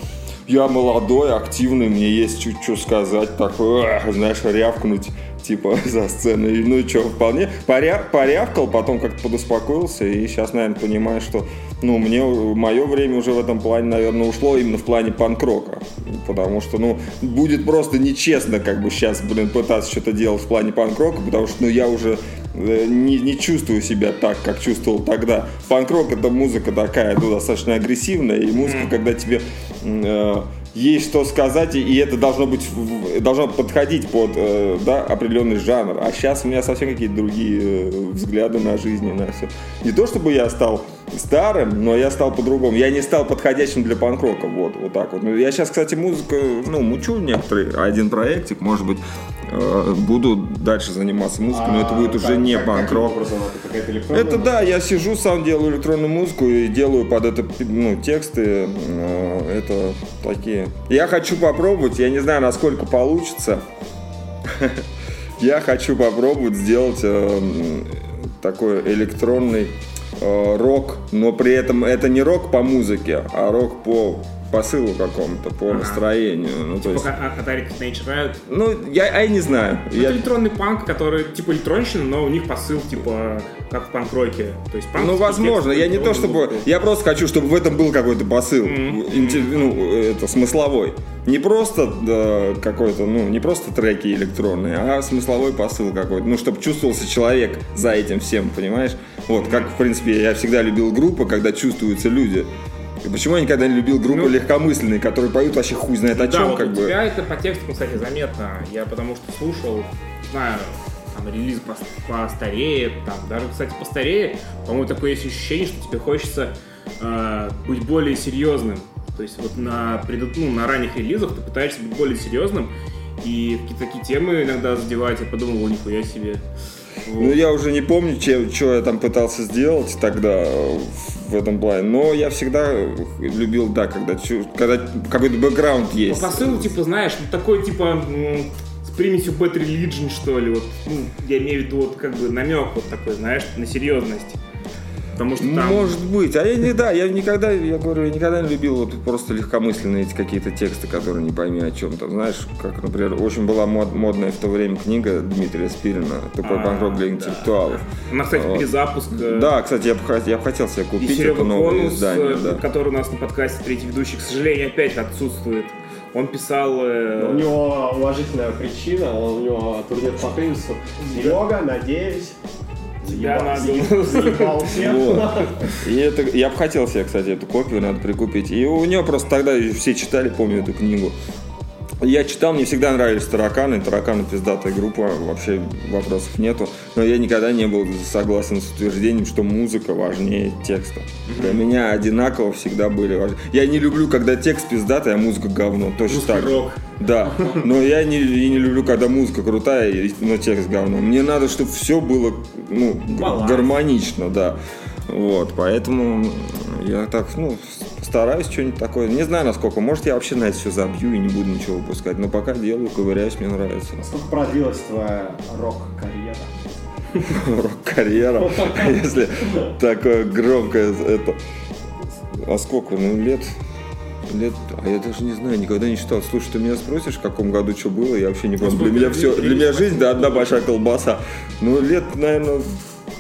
я молодой, активный, мне есть чуть что сказать, такой, «Ах», знаешь, рявкнуть, типа, за сценой. Ну, и что, вполне поря- порявкал, потом как-то подуспокоился, и сейчас, наверное, понимаю, что, ну, мне, мое время уже в этом плане, наверное, ушло именно в плане панк-рока. Потому что, ну, будет просто нечестно, как бы, сейчас, блин, пытаться что-то делать в плане панк-рока, потому что, ну, я уже э, не, не чувствую себя так, как чувствовал тогда. Панк-рок это музыка такая, ну, достаточно агрессивная, и музыка, когда тебе э, есть что сказать, и- это должно быть, должно подходить под э, да, определенный жанр. А сейчас у меня совсем какие-то другие э, взгляды на жизнь и на все. Не то чтобы я стал старым, но я стал по-другому. Я не стал подходящим для панк-рока. Вот, вот так вот. Ну, Я сейчас, кстати, музыка, ну, мучу некоторые. Один проектик, может быть, э, буду дальше заниматься музыкой, но это будет уже А, не каким панк-рок. это да, я сижу, сам делаю электронную музыку и делаю под это ну, тексты. э, Это такие. Я хочу попробовать, я не знаю, насколько получится. Я хочу попробовать сделать э, такой электронный рок, но при этом это не рок по музыке, а рок по посылу какому-то, по Ага. настроению. Ну, то есть, Пока Atari Teenage Riot. ну, я, я и не знаю. Ну, Я- Это электронный панк, который типа электронщина, но у них посыл типа как в панк-роке. То есть панк Ну, возможно. Я не то чтобы... Я просто хочу, чтобы в этом был какой-то посыл. инте- Ну, это смысловой. Не просто да, какой-то, ну, не просто треки электронные, а смысловой посыл какой-то. Ну, чтобы чувствовался человек за этим всем, понимаешь? Вот, как, в принципе, я всегда любил группы, когда чувствуются люди. И почему я никогда не любил группы Ну, легкомысленные, которые поют вообще хуй знает о да, чем, вот как у бы. тебя это по тексту, кстати, заметно. Я потому что слушал, знаю, там релиз по- постарее, там даже, кстати, постарее. По-моему, такое есть ощущение, что тебе хочется э, быть более серьезным. То есть вот на, преду- ну, на ранних релизах ты пытаешься быть более серьезным, и какие-то такие темы иногда задевать, я подумал, о, нихуя себе. Вот. Ну, я уже не помню, что я там пытался сделать тогда в этом плане, но я всегда любил, да, когда, когда какой-то бэкграунд есть. посыл, типа, знаешь, ну, такой, типа, с примесью Bad Religion, что ли, вот, ну, я имею в виду, вот, как бы, намек вот такой, знаешь, на серьезность. Потому что там... Может быть. А я не, да, я никогда, я говорю, я никогда не любил вот просто легкомысленные эти какие-то тексты, которые не пойми о чем там. Знаешь, как, например, очень была мод- модная в то время книга Дмитрия Спирина «Тупой панк для интеллектуалов». Она, кстати, Вот. перезапуск. э, Да, кстати, я бы, хот- я бы хотел себе купить Серега это новое Конус, издание. э, Да. который у нас на подкасте третий ведущий, к сожалению, опять отсутствует. Он писал... э, У него уважительная причина, у него турнир по теннису. Серега, надеюсь, Заеба- надо-. И это, я бы хотел себе, кстати, эту копию надо прикупить. И у него просто тогда все читали, помню эту книгу. Я читал, мне всегда нравились тараканы. Тараканы пиздатая группа, вообще вопросов нету. Но я никогда не был согласен с утверждением, что музыка важнее текста. Для меня одинаково всегда были важны. Я не люблю, когда текст пиздатый, а музыка говно. Точно Русский так. рок. Да, но я не, и не люблю, когда музыка крутая, но текст говно. Мне надо, чтобы все было ну, Баланс. гармонично, да. Вот, поэтому я так, ну, стараюсь что-нибудь такое. Не знаю, насколько. Может, я вообще на это все забью и не буду ничего выпускать. Но пока делаю, ковыряюсь, мне нравится. Сколько продлилась твоя рок-карьера? Рок-карьера, если такое громкое это. А сколько? Ну, лет Лет, а я даже не знаю, никогда не считал. Слушай, ты меня спросишь, в каком году что было, я вообще не помню. Для меня все, для меня 38? жизнь, да, одна большая колбаса. Ну, лет, наверное,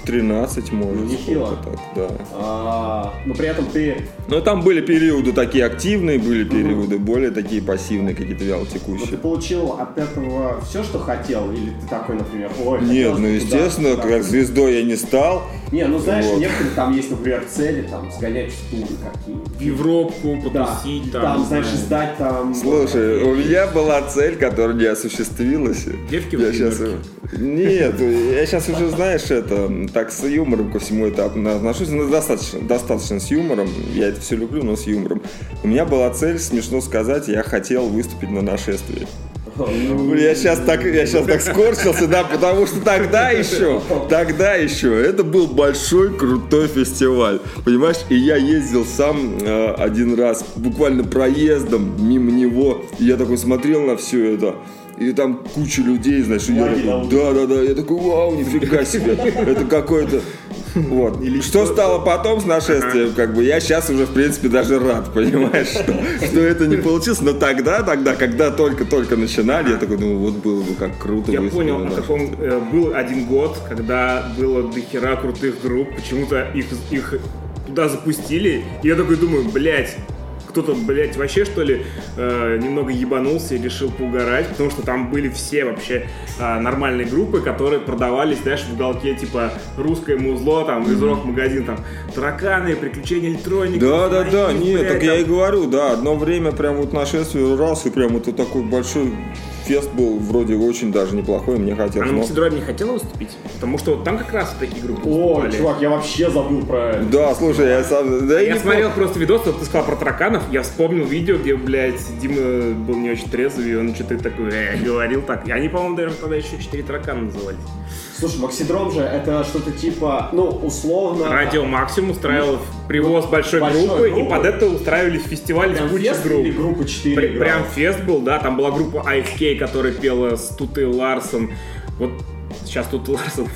13, может. Нехило. так, да. А, но при этом ты, Но там были периоды такие активные, были периоды более такие пассивные, какие-то вяло ну, ты получил от этого все, что хотел? Или ты такой, например, ой, Нет, ну естественно, туда. как звездой я не стал. Не, ну знаешь, Вот. некоторые там есть, например, цели, там, сгонять в туры какие В Европу Да, потусить там, там. знаешь, издать там... Слушай, у меня была цель, которая не осуществилась. Девки в я сейчас... Нет, я сейчас уже, знаешь, это, так с юмором ко всему это отношусь, но достаточно, достаточно с юмором, я это все люблю, но с юмором. У меня была цель, смешно сказать, я хотел выступить на нашествии. Я сейчас так, я сейчас так скорчился, да, потому что тогда еще, тогда еще, это был большой крутой фестиваль, понимаешь? И я ездил сам э, один раз, буквально проездом мимо него, и я такой смотрел на все это. И там куча людей, знаешь, и я такой, да, да, да, я такой, вау, нифига себе, это какое-то, вот. Что стало потом с нашествием, как бы, я сейчас уже, в принципе, даже рад, понимаешь, что, что это не получилось, но тогда, тогда, когда только-только начинали, я такой думаю, вот было бы как круто Я понял, о каком э, был один год, когда было дохера крутых групп, почему-то их, их туда запустили, и я такой думаю, блядь, кто-то, блядь, вообще что ли э, немного ебанулся и решил поугарать, потому что там были все вообще э, нормальные группы, которые продавались, знаешь, в уголке типа русское музло, там, из рок-магазин, там, тараканы, приключения электроники. Да, да, да, нет, блядь, так я там. и говорю, да, одно время прям вот нашествие раз, и прям это такой большой фест был, вроде очень даже неплохой, мне А хотелось. на но- Максидроне не хотела выступить? Потому что вот там как раз такие группы О, выступали. чувак, я вообще забыл про это. Да, слушай, я сам... Да, Я не смотрел просто видос, вот ты сказал про тараканов, я вспомнил видео, где, блядь, Дима был не очень трезвый, и он что-то такое э, говорил так. И они, по-моему, даже тогда еще четыре таракана назывались. Слушай, Максидром же это что-то типа, ну, условно... Радио Максим устраивал привоз большой, большой группы, группы. и под это устраивались фестивали Прям с кучей фест групп. или группа 4 Пр- играла? Прям фест был, да, там была группа IFK, которая пела с Тутой Ларсон. Вот сейчас Тута Ларсон,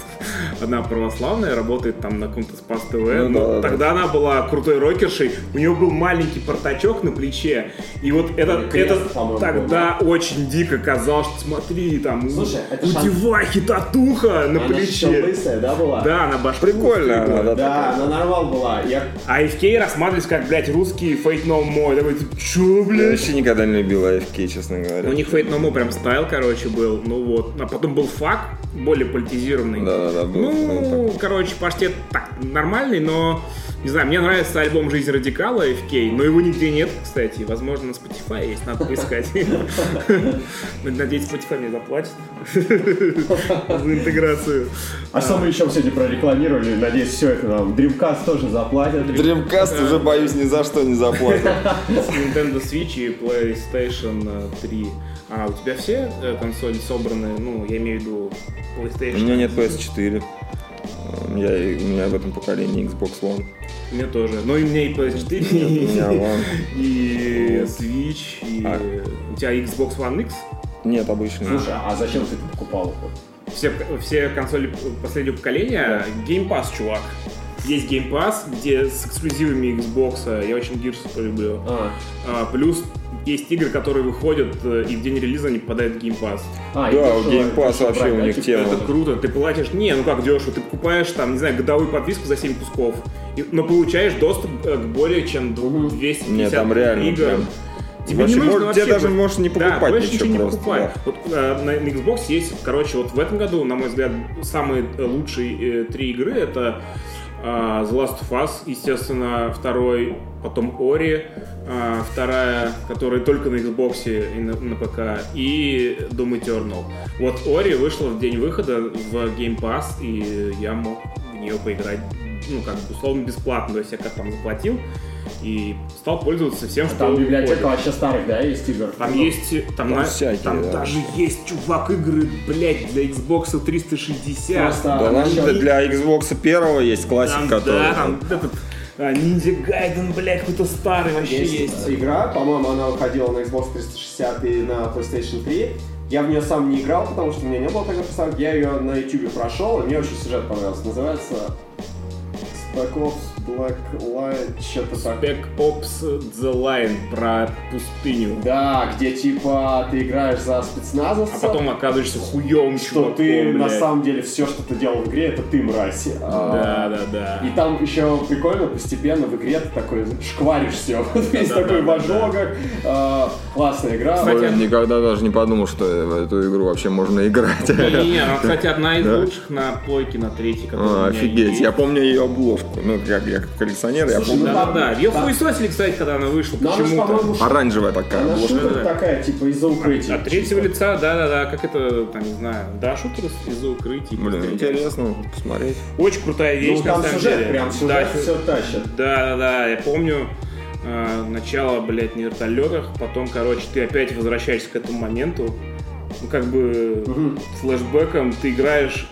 одна православная, работает там на каком-то Спас ТВ. Ну но да, да. тогда она была крутой рокершей, у нее был маленький портачок на плече. И вот это, Крест, это тогда очень дико казалось, что смотри, там Слушай, это у шан- девахи татуха на Она плече. лысая, да, была? Да, она башку Прикольно, она, да, Да, она нормал была. Я... А IFK рассматривались как, блядь, русские Fate No More. Такой, чё, Я блядь? вообще никогда не любил AFK, честно говоря. У них Fate No More прям стайл, короче, был. Ну вот. А потом был фак, более политизированный. Да-да-да, был, был Ну, короче, паштет так, нормальный, но Не знаю, мне нравится альбом «Жизнь радикала» FK, но его нигде нет, кстати. Возможно, на Spotify есть, надо поискать. Надеюсь, Spotify мне заплатит за интеграцию. А что мы еще сегодня прорекламировали? Надеюсь, все это нам Dreamcast тоже заплатят. Dreamcast уже, боюсь, ни за что не заплатит. Nintendo Switch и PlayStation 3. А у тебя все э, консоли собраны? Ну, я имею в виду У PlayStation. меня нет PS4. Я, у меня в этом поколении Xbox One. У меня тоже. Но и у меня и У PS4, меня One. и Switch, и... А. У тебя Xbox One X? Нет, обычный. Слушай, а зачем ты это покупал? Все, все консоли последнего поколения Game Pass, чувак. Есть Game Pass, где с эксклюзивами Xbox, я очень Gears люблю. А, А, плюс есть игры, которые выходят, э, и в день релиза они попадают в Game Pass. а, Да, у Game Pass вообще брать, у да, них типа, тема. Это круто, ты платишь, не, ну как дешево, ты покупаешь там, не знаю, годовую подписку за 7 кусков, и- но получаешь доступ э, к более чем 250 Нет, там реально игр. прям- Тебе Вообще, не нужно может, тебе вообще даже быть- можешь не Да, покупать больше ничего не просто, покупай. да. Вот э, на, на Xbox есть, короче, вот в этом году, на мой взгляд, самые э, лучшие э, три игры это The Last of Us, естественно, второй, потом Ori, э, вторая, которая только на Xbox и на, на ПК, и Doom Eternal. Вот Ori вышла в день выхода в Game Pass, и я мог в нее поиграть, ну, как бы, условно, бесплатно, то есть я как там заплатил, и стал пользоваться всем, что Там библиотека вообще старых, да, есть игр? Там Ну, есть, там, Там на- всякие, там да. даже есть, чувак, игры, блядь, для Xbox 360. Просто Да, нам насчет- для Xbox первого есть классик, Там, который... да, там этот а, Ninja Gaiden, блядь, какой-то старый вообще Есть есть. игра, по-моему, она выходила на Xbox 360 и на PlayStation 3. Я в нее сам не играл, потому что у меня не было такой приставки. Я ее на YouTube прошел, и мне очень сюжет понравился. Называется Spec Ops Black Light, что-то так. Spec Ops The Line про пустыню. Да, где типа ты играешь за А спецназовца, потом оказываешься хуем что чуваком, ты на блядь. самом деле все, что ты делал в игре, это ты мразь. А, Да, да, да. И там еще прикольно, постепенно в игре ты такой шкваришь все. Весь Да-да-да, такой в да. ожогах. А, Классная игра. Кстати, Блин, никогда даже не подумал, что в эту игру вообще можно играть. Не, она, кстати, одна из Да. лучших на плойке, на третьей, которая А, Офигеть, я помню ее обложку. Ну, как я как коллекционер, я Слушай, помню. ну Да, да, да. Ее там- хуесосили, кстати, когда она вышла. Же, Почему-то. Оранжевая такая она шутер да. такая, типа из-за укрытия. От третьего лица, да-да-да, как это, там, не знаю, да, шутер из- из-за укрытий. Блин, интересно посмотреть. Очень крутая вещь, Ну на там самом сюжет, деле. прям сюжет Да, все тащит. Да, да, да, я помню э, начало, блядь, на вертолетах, потом, короче, ты опять возвращаешься к этому моменту, ну, как бы, Мгм. флешбеком ты играешь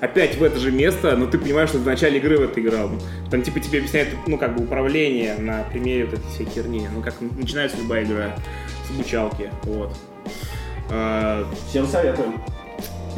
опять в это же место, но ты понимаешь, что в начале игры в это играл. Там, типа, тебе объясняют, ну, как бы, управление на примере вот этой всей херни. Ну, как начинается любая игра с обучалки, вот. А, Всем советуем.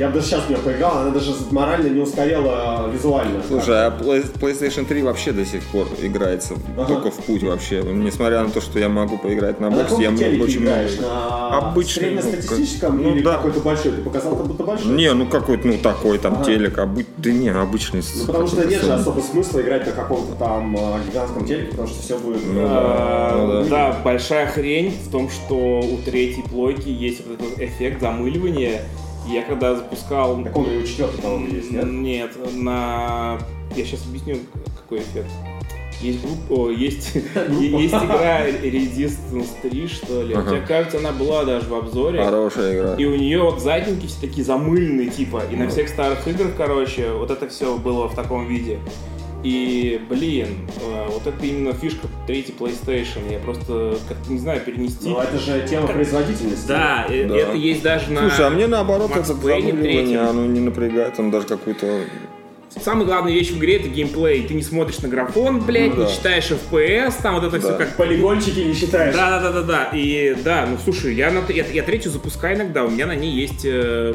Я бы даже сейчас в нее поиграл, она даже морально не устарела визуально. Слушай, а Play- PlayStation 3 вообще до сих пор играется Ага. только в путь вообще. Несмотря на то, что я могу поиграть на А на боксе, я каком телеке очень играешь? много. На Обычный, ну, среднестатистическом как- ну, или да. какой-то большой? Ты показал, как будто большой? Не, ну какой-то, ну такой там Ага. телек, обы- да не, обычный. Ну, потому что нет же особо смысла играть на каком-то там а, гигантском телеке, потому что все будет... Ну, а, да, ну, Да, большая хрень в том, что у третьей плойки есть вот этот эффект замыливания. Я когда запускал... Так он у четвертого, по-моему, есть, нет? Нет, на... Я сейчас объясню, какой эффект. Есть группа, о, есть, есть игра Resistance 3, что ли. Ага. Мне кажется, она была даже в обзоре. Хорошая игра. И у нее вот задники все такие замыленные, типа. И на всех старых играх, короче, вот это все было в таком виде. И, блин, э, вот это именно фишка третьей PlayStation. Я просто как-то не знаю перенести. Ну, это же тема производительности. Да, Да. это есть даже на... Слушай, а мне наоборот Max это замыливание, оно не напрягает, там даже какой-то... Самая главная вещь в игре это геймплей. Ты не смотришь на графон, блядь, Ну не да. читаешь FPS, там вот это Да. все как Полигончики не считаешь. Да, да, да, да, да. И да, ну слушай, я, на, я, я третью запускаю иногда, у меня на ней есть э,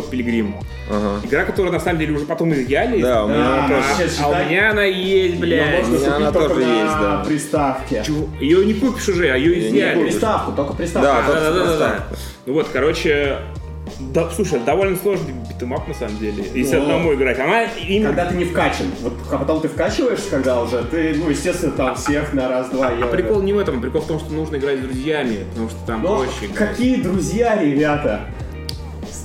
Скотт Пилигрим. Ага. Игра, которая на самом деле уже потом изъяли. Да, у меня Да, она тоже. а у меня она есть, блядь. можно У меня она только тоже на есть, да. приставке. Ее не купишь уже, а ее изъяли. Приставку, только приставку. Да, А, только да, да, да, да. Ну вот, короче, да, слушай, довольно сложный beat 'em up на самом деле. Если Но- одному играть. Она именно Когда ты не вкачан. Вот а потом ты вкачиваешься, когда уже ты, ну, естественно, там всех на раз-два А прикол не в этом, прикол в том, что нужно играть с друзьями, потому что там Но проще играть. какие друзья, ребята?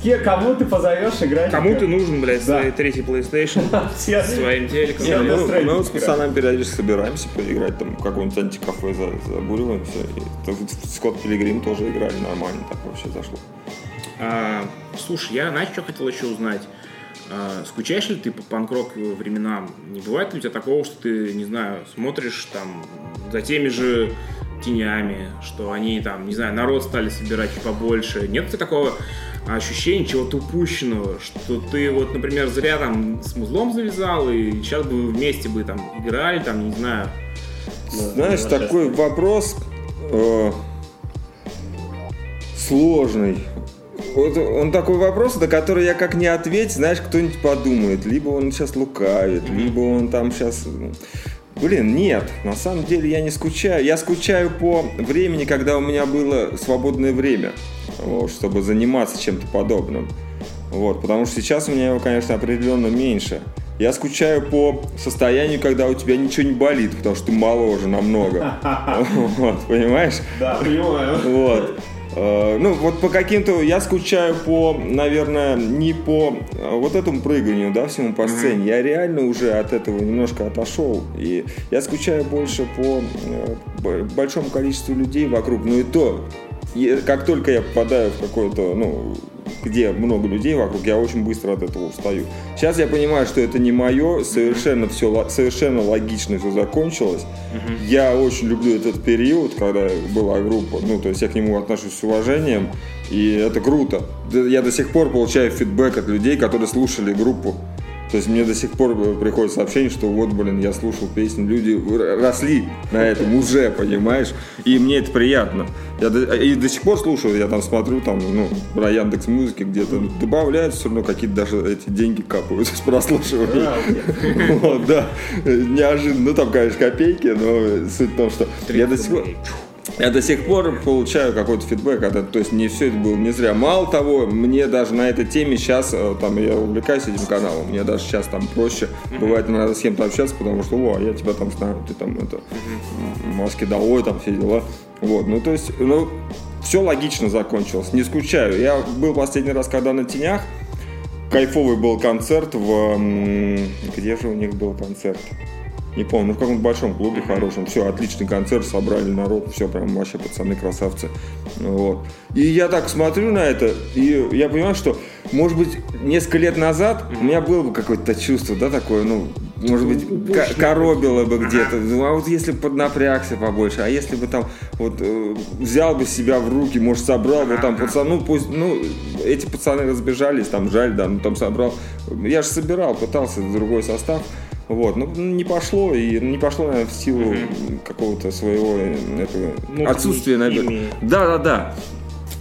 Ке- кому ты позовешь играть? Кому ты нужен, блядь, Да. своей третий PlayStation, своим телеком? Все Мы, вот с пацанами периодически собираемся поиграть, там, в какое-нибудь антикафе за- забуриваемся. Скотт Пилигрим тоже играли нормально, так вообще зашло. А, слушай, я, знаешь, что хотел еще узнать? А, скучаешь ли ты по панк-рок временам? Не бывает ли у тебя такого, что ты, не знаю, смотришь там за теми же тенями, что они там, не знаю, народ стали собирать побольше? Нет у тебя такого ощущения чего-то упущенного, что ты вот, например, зря там с музлом завязал, и сейчас бы вы вместе бы там играли, там, не знаю, Знаешь, Ну, такой вопрос э, сложный. Вот он такой вопрос, на который я как не ответить, знаешь, кто-нибудь подумает. Либо он сейчас лукавит, либо он там сейчас... Блин, нет, на самом деле я не скучаю. Я скучаю по времени, когда у меня было свободное время, вот, чтобы заниматься чем-то подобным. Вот, потому что сейчас у меня его, конечно, определенно меньше. Я скучаю по состоянию, когда у тебя ничего не болит, потому что ты моложе намного. Вот, понимаешь? Да, понимаю. Вот. Э, Ну, вот по каким-то... Я скучаю по, наверное, не по э, вот этому прыганию, да, всему по сцене. Я реально уже от этого немножко отошел. И я скучаю больше по э, большому количеству людей вокруг. Ну и то, и как только я попадаю в какое-то, ну, где много людей вокруг, я очень быстро от этого устаю. Сейчас я понимаю, что это не мое, совершенно все, совершенно логично все закончилось. Я очень люблю этот период, когда была группа, ну, то есть я к нему отношусь с уважением, и это круто. Я до сих пор получаю фидбэк от людей, которые слушали группу. То есть мне до сих пор приходит сообщение, что вот, блин, я слушал песни, люди росли на этом уже, понимаешь? И мне это приятно. Я до, и до сих пор слушаю, я там смотрю, там, ну, на Яндекс Музыке где-то добавляют, все равно какие-то даже эти деньги капают с прослушивания. Вот, да, неожиданно. Ну, там, конечно, копейки, но суть в том, что я до сих пор... Я до сих пор получаю какой-то фидбэк, это, то есть не все это было не зря. Мало того, мне даже на этой теме сейчас, э, там, я увлекаюсь этим каналом, мне даже сейчас там проще, бывает, надо с кем-то общаться, потому что, о, я тебя там знаю, ты там это, м, маски долой, там все дела. Вот, ну, то есть, ну, все логично закончилось, не скучаю. Я был последний раз, когда на тенях, кайфовый был концерт в... Где же у них был концерт? Не помню, ну в каком-то большом клубе хорошем. Все, отличный концерт, собрали народ, все, прям вообще пацаны красавцы. Вот. И я так смотрю на это, и я понимаю, что, может быть, несколько лет назад у меня было бы какое-то чувство, да, такое, ну, может быть, ко- коробило бы где-то. Ну, а вот если бы поднапрягся побольше, а если бы там вот э, взял бы себя в руки, может, собрал бы там пацан, ну, пусть, ну, эти пацаны разбежались, там, жаль, да, ну, там собрал. Я же собирал, пытался другой состав. Вот, ну не пошло, и не пошло, наверное, в силу какого-то своего этого Ну, отсутствия, наверное. Да, да, да.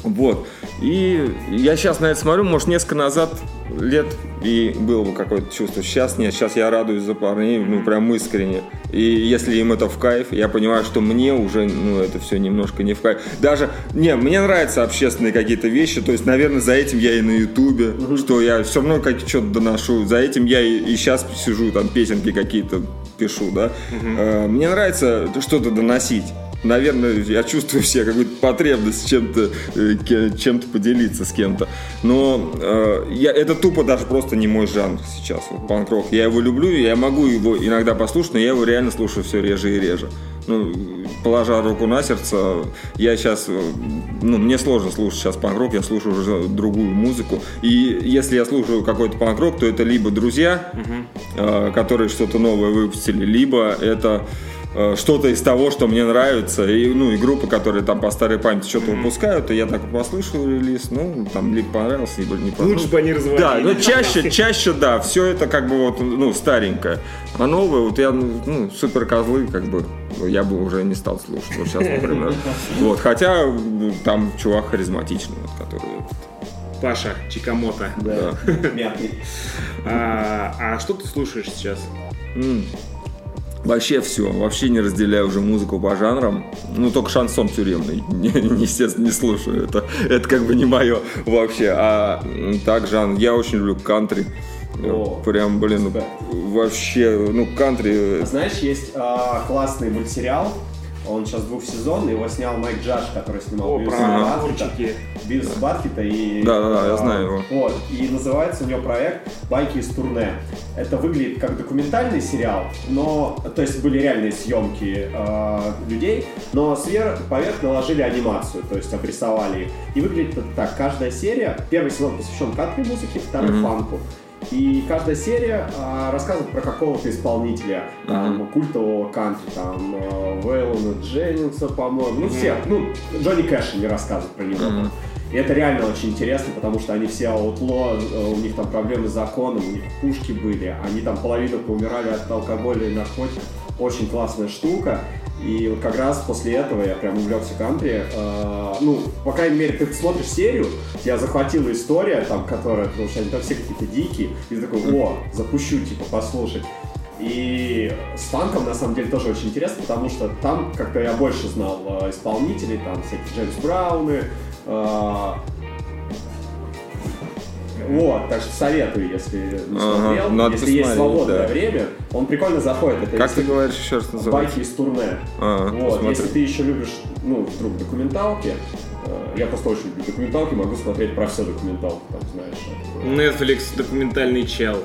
Вот. И я сейчас на это смотрю, может, несколько назад лет и было бы какое-то чувство. Сейчас нет, сейчас я радуюсь за парней, ну, прям искренне. И если им это в кайф, я понимаю, что мне уже, ну, это все немножко не в кайф. Даже, не, мне нравятся общественные какие-то вещи, то есть, наверное, за этим я и на Ютубе, что я все равно как что-то доношу. За этим я и, сейчас сижу, там, песенки какие-то пишу, да. Э, Мне нравится что-то доносить. Наверное, я чувствую в себе какую-то потребность чем-то э, чем-то поделиться с кем-то. Но э, я, это тупо даже просто не мой жанр сейчас, вот, панк-рок. Я его люблю, я могу его иногда послушать, но я его реально слушаю все реже и реже. Ну, положа руку на сердце, я сейчас, э, ну, мне сложно слушать сейчас панк-рок, я слушаю уже другую музыку. И если я слушаю какой-то панк-рок, то это либо друзья, э, которые что-то новое выпустили, либо это что-то из того, что мне нравится, и, ну, и группы, которые там по старой памяти что-то выпускают, и я так послушал релиз, ну, там, либо понравился, либо не понравился. Лучше бы они развалились. Да, ну чаще, чаще, да, все это как бы вот, ну, старенькое. А новое, вот я, ну, супер козлы, как бы, я бы уже не стал слушать, вот сейчас, например. Вот, хотя ну, там чувак харизматичный, вот, который... Паша Чикамото. Да. Мятный. А, а что ты слушаешь сейчас? Вообще все, вообще не разделяю уже музыку по жанрам. Ну, только шансон тюремный, не, естественно, не слушаю. Это, это как бы не мое вообще. А так жанр, я очень люблю кантри. О, Прям, блин, вообще, ну, кантри... Знаешь, есть а, классный мультсериал Он сейчас двухсезонный, его снял Майк Джадж, который снимал О, Батхеда. огурчики. Бивис и Батхеда и... Да-да-да, я а, знаю его. Вот, и называется у него проект «Байки из турне». Это выглядит как документальный сериал, но, то есть были реальные съемки э, людей, но сверх, поверх наложили анимацию, то есть обрисовали их. И выглядит это так, каждая серия, первый сезон посвящен кантри-музыке, второй фанку. И каждая серия а, рассказывает про какого-то исполнителя, там, культового кантри, там, э, Вейлона Дженнингса, по-моему, ну, все, ну, Джонни Кэша не рассказывает про него. И это реально очень интересно, потому что они все аутло, э, у них там проблемы с законом, у них пушки были, они там половину поумирали от алкоголя и наркотиков. Очень классная штука. И вот как раз после этого я прям увлекся кантри. Э, ну, по крайней мере, ты смотришь серию, тебя захватила история, там, которая, потому что они там все какие-то дикие, и ты такой, о, запущу, типа, послушать. И с фанком, на самом деле, тоже очень интересно, потому что там как-то я больше знал э, исполнителей, там всякие Джеймс Брауны, э, вот, так что советую, если не Ага, смотрел, если есть свободное да. время, он прикольно заходит. Это Как если ты говоришь еще раз называется? байки из турне. А, вот, посмотрю. если ты еще любишь, ну, вдруг документалки, э, я просто очень люблю документалки, могу смотреть про все документалки, там, знаешь. это- Netflix документальный чел.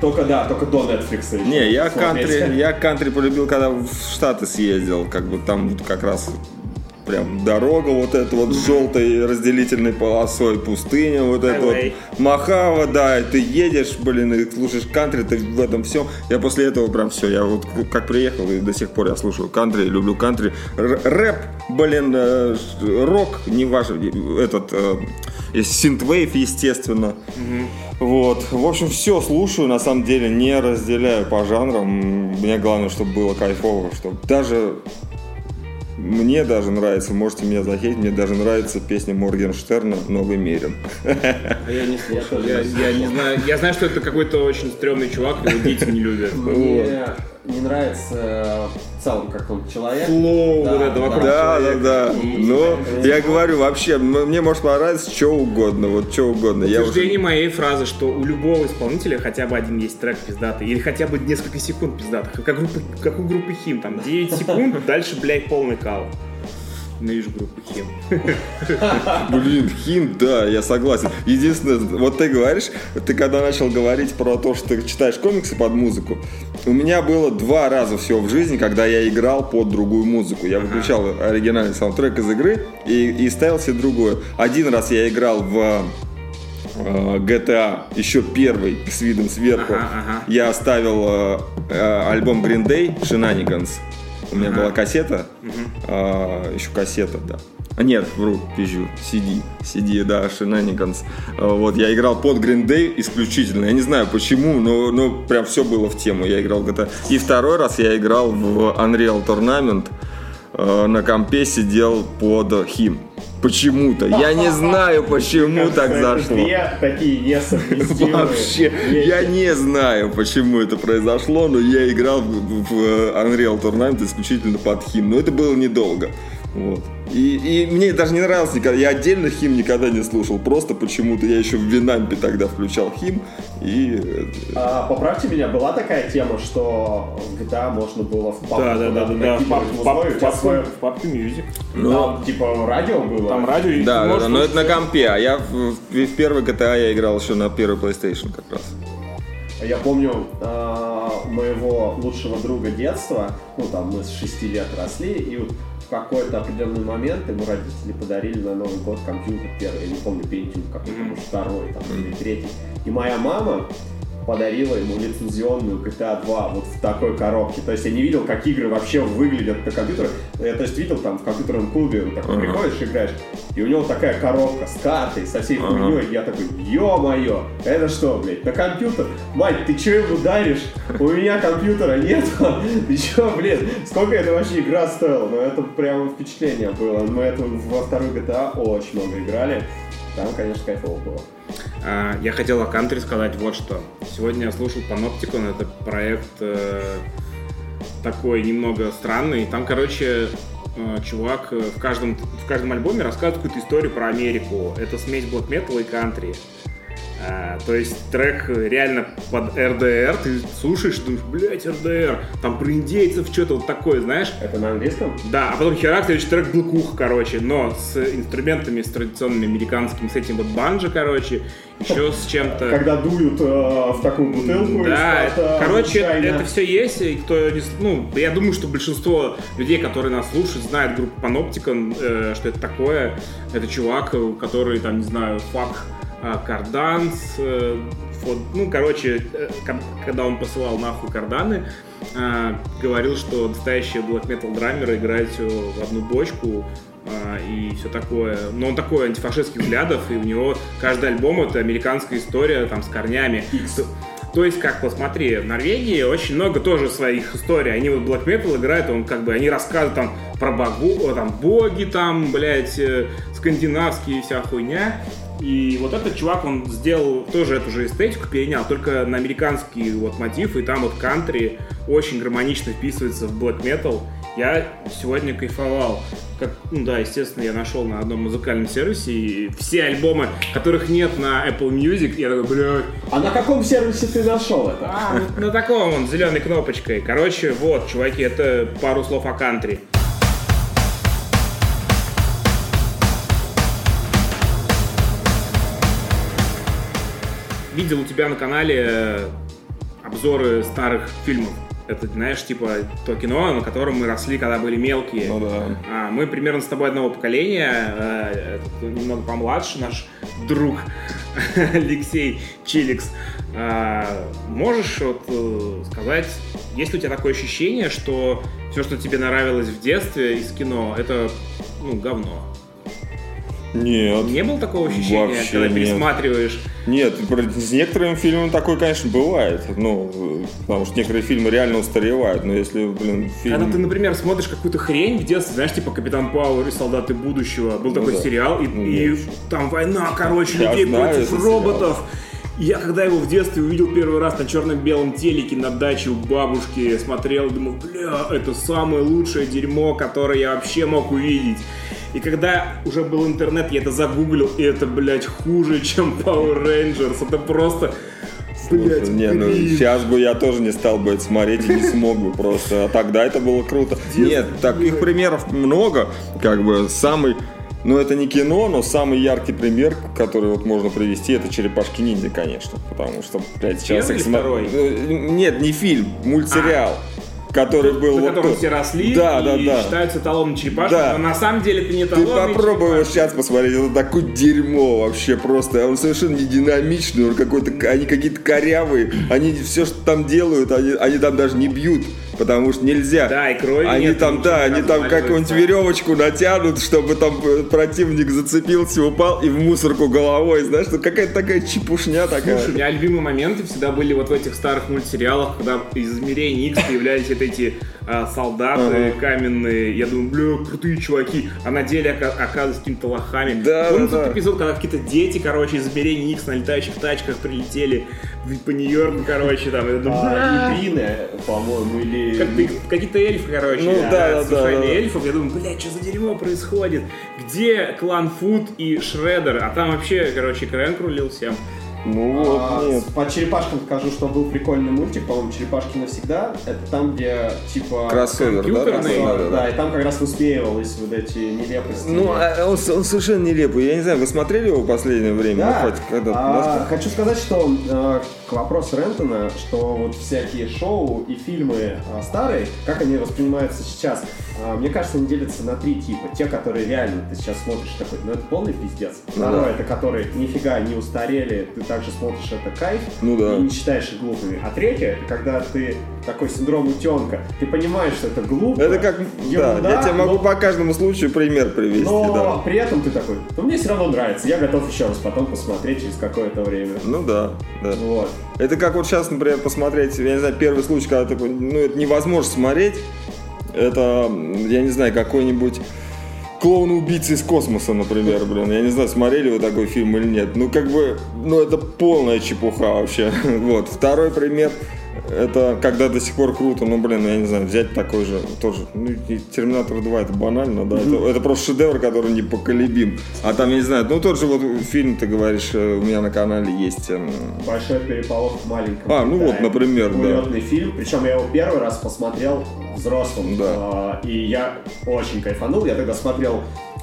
Только, да, только до Netflix. Не, я смотреть. кантри, я кантри полюбил, когда в Штаты съездил, как бы там вот как раз прям дорога вот эта вот с желтой разделительной полосой, пустыня вот эта вот. Махава, да, и ты едешь, блин, и слушаешь кантри, ты в этом всем. Я после этого прям все, я вот как приехал, и до сих пор я слушаю кантри, люблю кантри. Р- рэп, блин, э, рок, не важно, этот, э, синтвейв, естественно. Вот, в общем, все слушаю, на самом деле не разделяю по жанрам. Мне главное, чтобы было кайфово, чтобы даже мне даже нравится, можете меня захейтить, мне даже нравится песня Моргенштерна «Новый Мерин». А я не слушал. тоже Я, не я не знаю. Я знаю, что это какой-то очень стрёмный чувак, его дети не любят. Мне не нравится в целом, как он человек. Флоу, Да, вот это вокруг Да, да, человека. да. Ну, я говорю, вообще, мне может понравиться что угодно, вот что угодно. Я Утверждение уже... моей фразы, что у любого исполнителя хотя бы один есть трек пиздатый, или хотя бы несколько секунд пиздатых, как, группа, как у группы Хим, там 9 секунд, дальше, блядь, полный кал. Ненавижу группу Хим. Блин, хим, да, я согласен. Единственное, вот ты говоришь, ты когда начал говорить про то, что ты читаешь комиксы под музыку, у меня было два раза всего в жизни, когда я играл под другую музыку. Я выключал оригинальный саундтрек из игры и, и ставил себе другое. Один раз я играл в э, GTA, еще первый, с видом сверху. Ага, ага. Я оставил э, э, альбом Green Day Shenanigans. У меня была кассета, а, еще кассета, да. А, Нет, вру, пизжу, CD, CD, да. А, Вот, я играл под Green Day исключительно. Я не знаю почему, но, но прям все было в тему. Я играл GTA. И второй раз я играл в Unreal Tournament. Э, На компе сидел под Him. Почему-то. Я не знаю, почему так зашло. Две такие несовместимые Вообще, я не знаю, почему это произошло, но я играл в, в Unreal Tournament исключительно под хим. Но это было недолго. Вот. И, и мне даже не нравилось никогда. Я отдельно хим никогда не слушал. Просто почему-то я еще в Винампе тогда включал хим. И э, А, поправьте меня, была такая тема, что в GTA можно было в папку Да, да, да, да, да. В папку- в папке Music. Там, типа, радио было. Там радио да, да, да, но это на компе. А я в, в- в первый GTA я играл еще на первый PlayStation как раз. Я помню а, моего лучшего друга детства, ну там мы с 6 лет росли, и вот в какой-то определенный момент ему родители подарили на Новый год компьютер первый, я не помню, Pentium какой-то, может второй там, или третий. И моя мама подарила ему лицензионную GTA 2 вот в такой коробке. То есть я не видел, как игры вообще выглядят на компьютере. Я, то есть видел там в компьютерном клубе, вот такой Ага. приходишь, играешь, и у него такая коробка с картой, со всей хуйней. Я такой, ё-моё, это что, блядь, на компьютер? Мать, ты чё ему даришь? У меня компьютера нет. Ты чё, блин, сколько это вообще игра стоила? Ну, это прямо впечатление было. Мы это во вторую GTA очень много играли. Там, конечно, кайфово было. А, Я хотел о кантри сказать вот что. Сегодня я слушал Panopticon, это проект э, такой немного странный. Там, короче, э, чувак э, в каждом, в каждом альбоме рассказывает какую-то историю про Америку. Это смесь блэк металла и кантри. А, то есть трек реально под РДР, ты слушаешь, думаешь, блядь, РДР, там про индейцев что-то вот такое, знаешь? Это на английском? Да, а потом херак, следующий трек Блэкух, короче, но с инструментами, с традиционными американскими, с этим вот банджо, короче, еще с чем-то... Когда дуют э, в такую бутылку. Да, из-под, э, короче, чайна. это все есть, и кто не ну, я думаю, что большинство людей, которые нас слушают, знают группу Panopticon, э, что это такое. Это чувак, который, там, не знаю, фак карданс, э, ну, короче, э, когда он посылал нахуй карданы, э, говорил, что настоящие black metal драмеры играют всё в одну бочку, а, и все такое. Но он такой антифашистских взглядов, и у него каждый альбом это американская история там с корнями. То, есть, как посмотри, в Норвегии очень много тоже своих историй. Они вот black metal играют, он как бы, они рассказывают там про богу, там боги там, блядь, э, скандинавские вся хуйня. И вот этот чувак, он сделал тоже эту же эстетику, перенял, только на американский вот мотив, и там вот кантри очень гармонично вписывается в black metal. Я сегодня кайфовал. Как, ну да, естественно, я нашел на одном музыкальном сервисе и все альбомы, которых нет на Apple Music, я такой, блядь, А на каком сервисе ты нашел это? а, на таком вот зеленой кнопочкой. Короче, вот, чуваки, это пару слов о кантри. Видел у тебя на канале э, обзоры старых фильмов. Это, знаешь, типа то кино, на котором мы росли, когда были мелкие. Ну да. А, мы примерно с тобой одного поколения, э, этот немного помладше наш друг Алексей Чиликс. А, можешь вот, э, сказать, есть ли у тебя такое ощущение, что все, что тебе нравилось в детстве из кино, это ну, говно? Нет. Не было такого ощущения, Вообще когда нет. пересматриваешь? Нет, с некоторыми фильмами такое, конечно, бывает. Ну, потому что некоторые фильмы реально устаревают. Но если, блин, фильм... Когда ты, например, смотришь какую-то хрень в детстве, знаешь, типа Капитан Пауэр и Солдаты будущего, был Ну такой да. сериал, и, Ну и там война, короче, Я людей знаю против роботов. И я когда его в детстве увидел первый раз на черно-белом телеке на даче у бабушки, смотрел, думал, бля, это самое лучшее дерьмо, которое я вообще мог увидеть. И когда уже был интернет, я это загуглил, и это, блядь, хуже, чем Power Rangers. Это просто, блядь, не, ну сейчас бы я тоже не стал бы это смотреть и не смог бы просто. А тогда это было круто. Нет, таких примеров много. Как бы самый ну, это не кино, но самый яркий пример, который вот можно привести, это «Черепашки ниндзя», конечно. Потому что, блядь, сейчас... Первый их второй? Э, Нет, не фильм, мультсериал. Который был на вот котором все росли Да, и да, да. считаются эталонным черепашками, Да. но на самом деле это не Ты эталонный попробуй его сейчас посмотреть, это такое дерьмо вообще просто. Он совершенно не динамичный, он какой-то, они какие-то корявые. Они все, что там делают, они, они там даже не бьют, потому что нельзя. Да, и крови Они нет, там, да, они там какую-нибудь веревочку натянут, чтобы там э, противник зацепился, упал и в мусорку головой. Знаешь, ну какая-то такая чепушня такая. Слушай, у меня любимые моменты всегда были вот в этих старых мультсериалах, когда из измерений X появлялись вот эти а, солдаты каменные. Я думаю, бля, крутые чуваки. А на деле ока- оказываются какими-то лохами. Да, Помню да, тот да. эпизод, когда какие-то дети, короче, из измерений X на летающих тачках прилетели в- по Нью-Йорку, короче, там. Я думаю, А. Ибрины, по-моему, или... Как какие-то эльфы, короче, Ну, да, да, да, да. эльфов, я думаю, блядь, что за дерьмо происходит? Где клан Фуд и Шреддер? А там вообще, короче, Крэнк рулил всем. Ну вот, А, нет. По черепашкам скажу, что был прикольный мультик, по-моему, «Черепашки навсегда». Это там, где, типа... Кроссовер, да? компьютерный. такой? Да, Да, да, да. и там как раз высмеивалось вот эти нелепости. Ну, а он, он совершенно нелепый. Я не знаю, вы смотрели его в последнее время? Да. Ну, хоть когда А, да? хочу сказать, что э, к вопросу Рентона, что вот всякие шоу и фильмы а, старые, как они воспринимаются сейчас, а, мне кажется, они делятся на три типа. Те, которые реально ты сейчас смотришь такой, ну это полный пиздец. Ну Второе, да. это которые нифига не устарели, ты также смотришь это кайф Ну да. и не считаешь их глупыми. А третье, это когда ты такой синдром утенка, ты понимаешь, что это глупо. Это как, ерунда, да, я тебе могу но- по каждому случаю пример привести, но да. при этом ты такой, ну мне все равно нравится, я готов еще раз потом посмотреть через какое-то время. Ну да, да. Вот. Это как вот сейчас, например, посмотреть, я не знаю, первый случай, когда такой, ну это невозможно смотреть, это, я не знаю, какой-нибудь клоун-убийца из космоса, например, блин. Я не знаю, смотрели вы такой фильм или нет. Ну, как бы, ну, это полная чепуха вообще. Вот. Второй пример, это когда до сих пор круто, ну, блин, я не знаю, взять такой же, тоже, ну, Терминатор 2 это банально, да, это, это просто шедевр, который непоколебим. А там, я не знаю, ну, тот же вот фильм, ты говоришь, э, у меня на канале есть. эм, Большой переполох в маленьком. А, ну вот, Китае. например, да. Фильм. Причем я его первый раз посмотрел взрослым. Да. А, И я очень кайфанул. Я тогда смотрел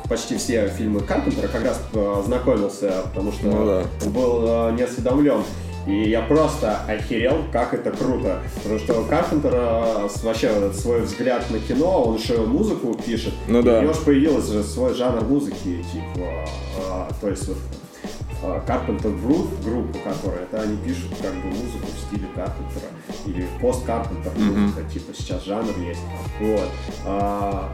почти все фильмы Карпентера, как раз э, знакомился, потому что Ну да. был э, не осведомлен. И я просто охерел, как это круто. Потому что у Карпентера с- вообще вот этот свой взгляд на кино, он еще музыку пишет. Ну И да. у него же появился же свой жанр музыки, типа, а, то есть вот а, Carpenter Group, группа, которая, это они пишут как бы музыку в стиле Карпентера или пост Карпентер музыка, типа сейчас жанр есть. Вот. А,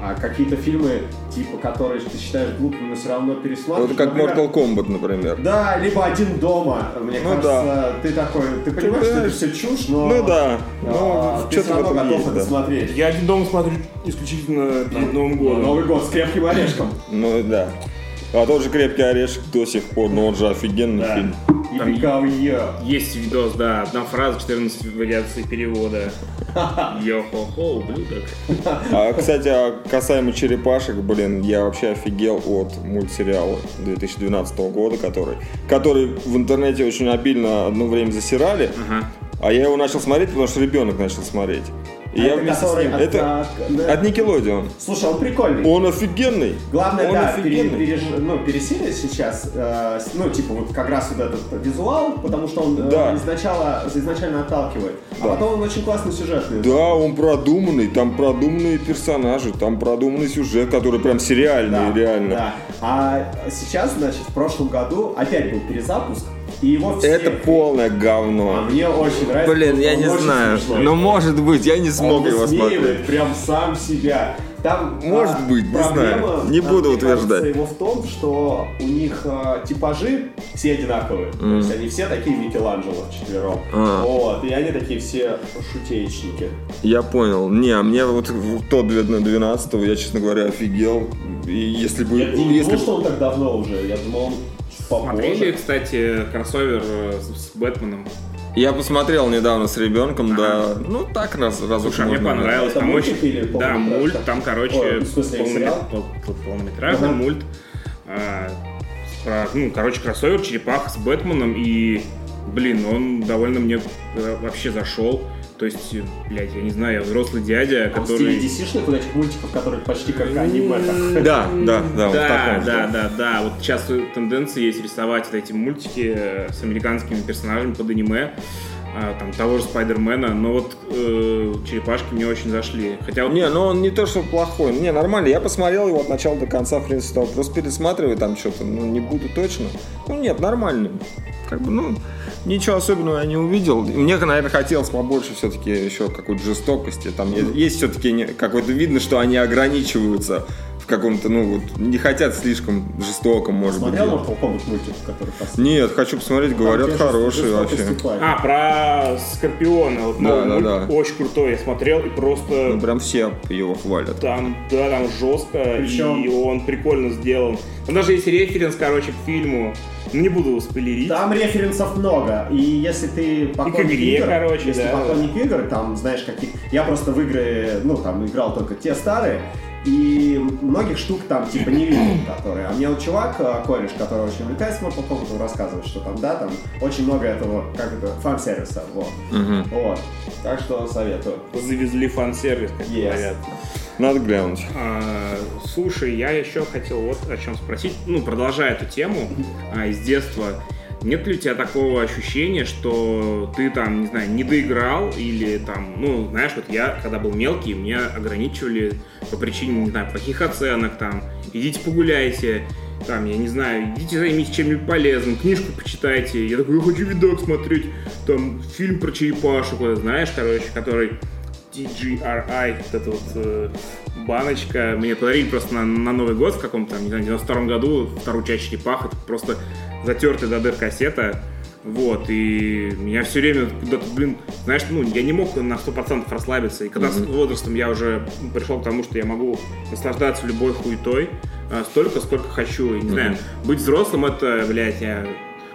а какие-то фильмы, типа, которые ты считаешь глупыми, но все равно пересматриваешь. Вот как например, Mortal Kombat, например. Да, либо один дома. Мне Ну кажется, ты такой, ты понимаешь, что это все чушь, но Ну да, а, ну, ты все в равно этом готов есть, это да. смотреть. Я один дома смотрю исключительно перед Новым годом. Новый год с крепким орешком. Ну да. А тот же «Крепкий орешек» до сих пор, но он же офигенный Да. фильм. И Там. Есть видос, да, одна фраза, 14 вариаций перевода. Йо-хо-хо, ублюдок. А, кстати, а касаемо черепашек, блин, я вообще офигел от мультсериала 2012 года, который, который в интернете очень обильно одно время засирали, Ага. а я его начал смотреть, потому что ребенок начал смотреть. И я Это вместе с ним. от- Это да. от Nickelodeon. Слушай, он прикольный. Он офигенный. Главное, он да, пере- офигенный. переж- ну, пересилить сейчас, э, ну, типа, вот как раз вот этот визуал, потому что он э, Да. изначально, изначально отталкивает. А Да. потом он очень классный сюжетный. Да, он продуманный, там продуманные персонажи, там продуманный сюжет, который прям сериальный, реально. Да. А сейчас, значит, в прошлом году опять был перезапуск, и его все... Это полное А говно. мне очень нравится. Блин, я не знаю. смешной. Но может быть, я не смог он его смотреть. прям сам себя. Там, Может а, быть, не проблема, знаю. Не а, буду кажется, утверждать. его в том, что у них а, типажи все одинаковые. То есть они все такие Микеланджело вчетвером. А. Вот, и они такие все шутеечники. Я понял. Не, а мне вот тот 12 я, честно говоря, офигел. И если бы... Я не если думал, что он так давно уже. Я думал, он попозже. Смотрели, кстати, кроссовер э, с с Бэтменом. Я посмотрел недавно с ребенком, да. Ну, так раз, разок Слушай, мне понравилось. Там очень... или Да, мульт. Там, короче, Ой, в смысле, пол- пол- полнометражный Ага. мульт. А, про, ну, короче, кроссовер, черепаха с Бэтменом. И, блин, он довольно мне э, вообще зашел. То есть, блядь, я не знаю, я взрослый дядя, Он в стиле который... DC-шных вот этих мультиков, которые почти как аниме. Да, да, да, вот Да, да, да, да. Вот сейчас тенденция есть рисовать вот эти мультики э, с американскими персонажами под аниме. А, Там того же Спайдермена, но вот э, черепашки мне очень зашли. Хотя вот Не, ну он не то, что плохой. Не, нормально. Я посмотрел его от начала до конца, в принципе, стал просто пересматривать там что-то, ну, не буду точно. Ну, нет, нормально. Как бы, ну, ничего особенного я не увидел. Мне, наверное, хотелось побольше все-таки еще какой-то жестокости. Там е- есть все-таки какой-то видно, что они ограничиваются каком-то, ну, вот, не хотят слишком жестоком, может быть. Смотрел. Mortal Kombat мультик, который последний? Нет, хочу посмотреть, говорят, Там, конечно, хороший вообще. А, про Скорпиона. Вот Да, новый да, да. Очень крутой. Я смотрел и просто... Ну, прям все его хвалят. Там, да, там жестко, Причем- и он прикольно сделан. Там даже есть референс, короче, к фильму. Ну, не буду спойлерить. Там референсов много, и если ты поклонник игре, игр, короче, если да. поклонник игр, там, знаешь, каких... Я просто в игры, ну, там, играл только те старые, и многих штук там, типа, не видел, которые... А мне вот чувак, э, кореш, который очень увлекается Mortal Kombat, он рассказывает, что там, да, там очень много этого, как это, фан-сервиса, вот. Мгм. Вот. Так что советую. Завезли фан-сервис, как Yes. говорят. Надо глянуть. А, слушай, я еще хотел вот о чем спросить, ну, продолжая эту тему а, из детства. Нет ли у тебя такого ощущения, что ты там, не знаю, не доиграл или там, ну, знаешь, вот я, когда был мелкий, меня ограничивали по причине, не знаю, плохих оценок, там, идите погуляйте, там, я не знаю, идите займитесь чем-нибудь полезным, книжку почитайте. Я такой, я хочу видок смотреть, там, фильм про черепашек, вот, знаешь, короче, который TGRI, вот эта вот э, баночка. Мне подарили просто на, на Новый год в каком-то, не знаю, 92 году вторую часть черепах. Это просто затертая до дыр кассета. Вот, и меня все время куда-то, блин, знаешь, ну, я не мог на 100% расслабиться. И когда с возрастом я уже пришел к тому, что я могу наслаждаться любой хуетой, а, столько, сколько хочу. И, не знаю, быть взрослым это, блядь, я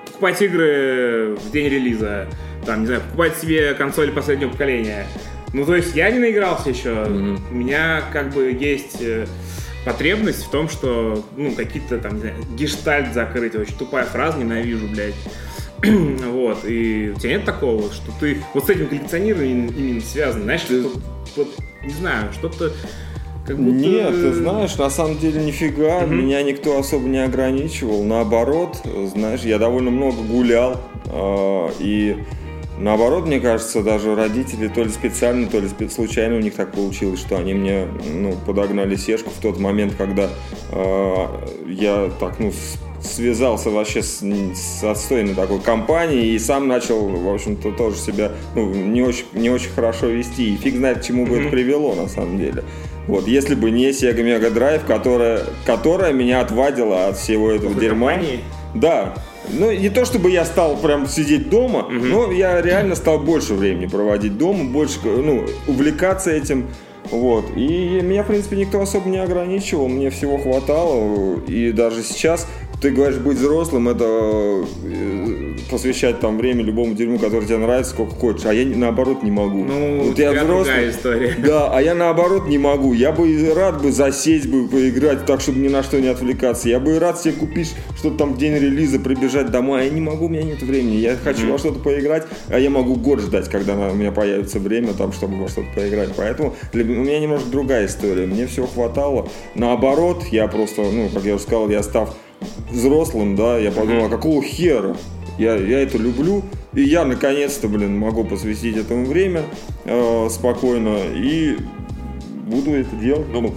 покупать игры в день релиза, там, не знаю, покупать себе консоли последнего поколения. Ну, то есть я не наигрался еще. Мгм. У меня как бы есть э, потребность в том, что, ну, какие-то там, не знаю, гештальт закрыть. Очень тупая фраза, ненавижу, блядь. вот, и у тебя нет такого, что ты вот с этим коллекционированием именно связан, знаешь, Ты- что, вот, не знаю, что-то как будто... Нет, ты знаешь, на самом деле нифига, Мгм. меня никто особо не ограничивал. Наоборот, знаешь, я довольно много гулял. а, и наоборот, мне кажется, даже родители то ли специально, то ли случайно у них так получилось, что они мне ну, подогнали сешку в тот момент, когда а, я так, ну, связался вообще с, с отстойной такой компанией и сам начал, в общем-то, тоже себя ну, не, очень, не очень хорошо вести. И фиг знает, к чему бы это привело на самом деле. Вот, если бы не Sega Mega Drive, которая, которая меня отвадила от всего этого Плохой дерьма. компании. Да. Ну, не то чтобы я стал прям сидеть дома, Мгм. но я реально стал больше времени проводить дома, больше, ну, увлекаться этим. Вот. И меня, в принципе, никто особо не ограничивал, мне всего хватало. И даже сейчас, ты говоришь, быть взрослым, это э, посвящать там время любому дерьму, который тебе нравится, сколько хочешь. А я наоборот не могу. Ну, Вот я другая история. да, а я наоборот не могу. Я бы рад бы засесть бы, поиграть так, чтобы ни на что не отвлекаться. Я бы и рад себе купить что-то там в день релиза, прибежать домой. А я не могу, у меня нет времени. Я хочу во что-то поиграть, а я могу год ждать, когда у меня появится время, там, чтобы во что-то поиграть. Поэтому для у меня немножко другая история. Мне всего хватало. Наоборот, я просто, ну, как я уже сказал, я став взрослым, да, я подумал, а какого хера? Я, я это люблю, и я наконец-то, блин, могу посвятить этому время э, спокойно и буду это делать, ну,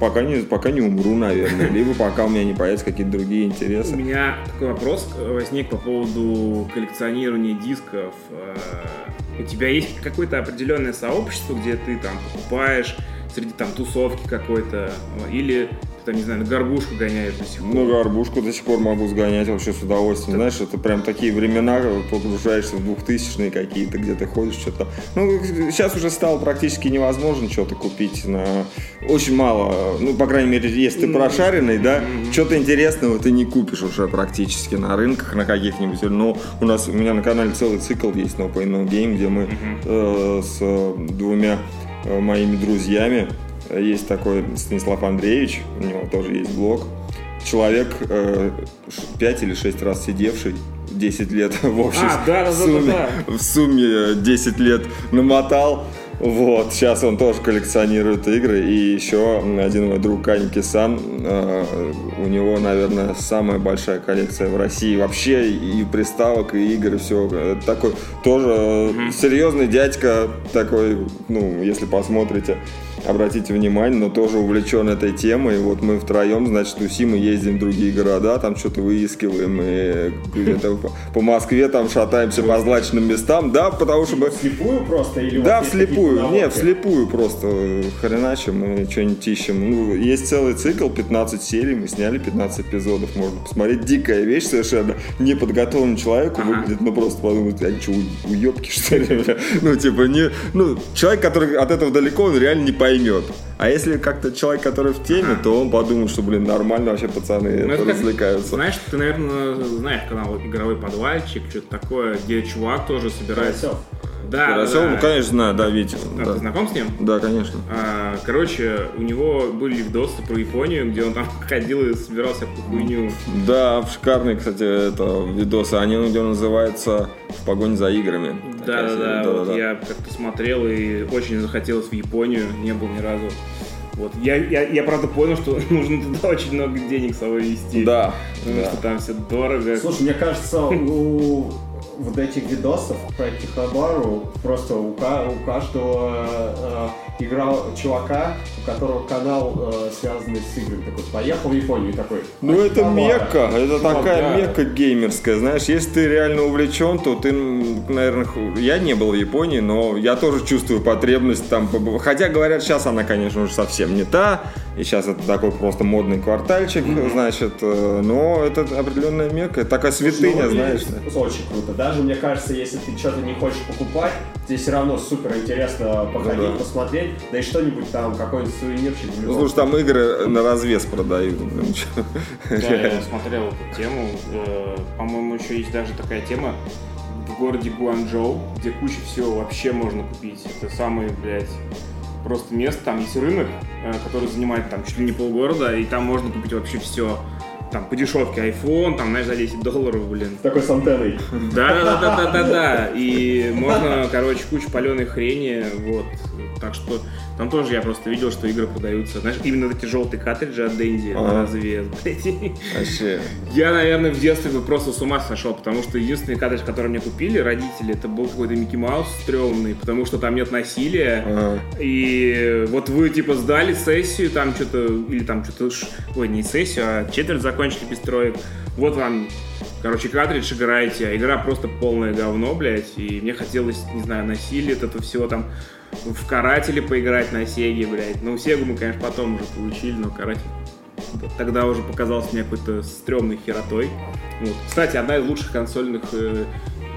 пока не, пока не умру, наверное, либо пока у меня не появятся какие-то другие У интересы. меня такой вопрос э, возник по поводу коллекционирования дисков. Э, У тебя есть какое-то определенное сообщество, где ты там покупаешь среди там тусовки какой-то, или там, не знаю, на горбушку гоняешь до сих пор? Ну, горбушку до сих пор могу сгонять вообще с удовольствием. Знаешь, это прям такие времена, когда погружаешься в двухтысячные какие-то, где ты ходишь, что-то. Ну, сейчас уже стало практически невозможно что-то купить на... Очень мало, ну, по крайней мере, если ты Ну, прошаренный, да, что-то интересного ты не купишь уже практически на рынках, на каких-нибудь. Но у нас, у меня на канале целый цикл есть No Pain No Game, где мы э, с двумя э, моими друзьями есть такой Станислав Андреевич, у него тоже есть блог. Человек э, 5 или 6 раз сидевший, 10 лет в общем А, да, да, в да, сумме, да, в сумме э, 10 лет намотал. Вот, сейчас он тоже коллекционирует игры. И еще один мой друг Каники Сан, э, у него, наверное, самая большая коллекция в России вообще и приставок, и игр, и все. Такой тоже э, серьезный дядька, такой, ну, если посмотрите, обратите внимание, но тоже увлечен этой темой. Вот мы втроем, значит, тусим и ездим в другие города, там что-то выискиваем, и где-то по- Москве там шатаемся по злачным местам. Да, потому что мы... Вслепую просто? Или у Да, вслепую. Не, вслепую просто. Хреначим мы что-нибудь ищем. Ну, есть целый цикл, 15 серий, мы сняли 15 эпизодов. Можно посмотреть. Дикая вещь совершенно. Неподготовленному человеку выглядит, ну, просто подумать, а что, уебки, что ли? Ну, типа, не... Ну, человек, который от этого далеко, он реально не поймет поймет. А если как-то человек, который в теме, то он подумает, что, блин, нормально вообще пацаны Ну, это как- развлекаются. Знаешь, ты, наверное, знаешь канал «Игровой подвальчик», что-то такое, где чувак тоже собирается. Карасев. Да, Карасев, да, ну, да. конечно, знаю, да, Витя. А, Да. Ты знаком с ним? Да, конечно. А, Короче, у него были видосы про Японию, где он там ходил и собирал всякую хуйню. Да, шикарные, кстати, это видосы. Они у него называются «В погоне за играми». Да, да, серия. да. Вот я как-то смотрел и очень захотелось в Японию, не был ни разу. Вот. Я, я, я правда понял, что нужно туда очень много денег с собой вести. Да, Потому да. что там все дорого. Слушай, мне кажется, у вот этих видосов про Тихобару просто у, у каждого э, играл чувака, у которого канал э, связанный с играми. Такой, поехал в Японию и такой. Ну «А, это Тихобара». мекка, это Чувак, такая да. мекка геймерская, знаешь, если ты реально увлечен, то ты, наверное, я не был в Японии, но я тоже чувствую потребность там, хотя говорят, сейчас она, конечно, уже совсем не та, и сейчас это такой просто модный квартальчик, значит, э, но это определенная мекка, это такая святыня, Ну, знаешь. Очень круто. Даже, мне кажется, если ты что-то не хочешь покупать, тебе все равно супер интересно походить, Ну да. посмотреть, да и что-нибудь там, какой-нибудь сувенирчик. Ну, слушай, там игры на развес продают. чё. Да, я смотрел эту тему. Э, По-моему, еще есть даже такая тема в городе Гуанчжоу, где куча всего вообще можно купить. Это самый, блядь, просто место. Там есть рынок, э, который занимает там чуть ли не полгорода, и там можно купить вообще все. Там по дешевке iPhone, там, знаешь, за 10 долларов, блин. Такой с антенной. Да, да, да, да, да, да. И можно, короче, кучу паленой хрени, вот. Так что там тоже я просто видел, что игры продаются. Знаешь, именно эти желтые картриджи от Dendy Ага. блядь. Вообще. Я, наверное, в детстве бы просто с ума сошел, потому что единственный картридж, который мне купили родители, это был какой-то Микки Маус стрёмный, потому что там нет насилия. Ага. И вот вы, типа, сдали сессию, там что-то, или там что-то, ой, не сессию, а четверть закончили без троек. Вот вам, короче, картридж играете, а игра просто полное говно, блядь. И мне хотелось, не знаю, насилие, этого всего там в карателе поиграть на Сеге, блядь. Ну, Сегу мы, конечно, потом уже получили, но каратель тогда уже показался мне какой-то стрёмной херотой. Вот. Кстати, одна из лучших консольных э,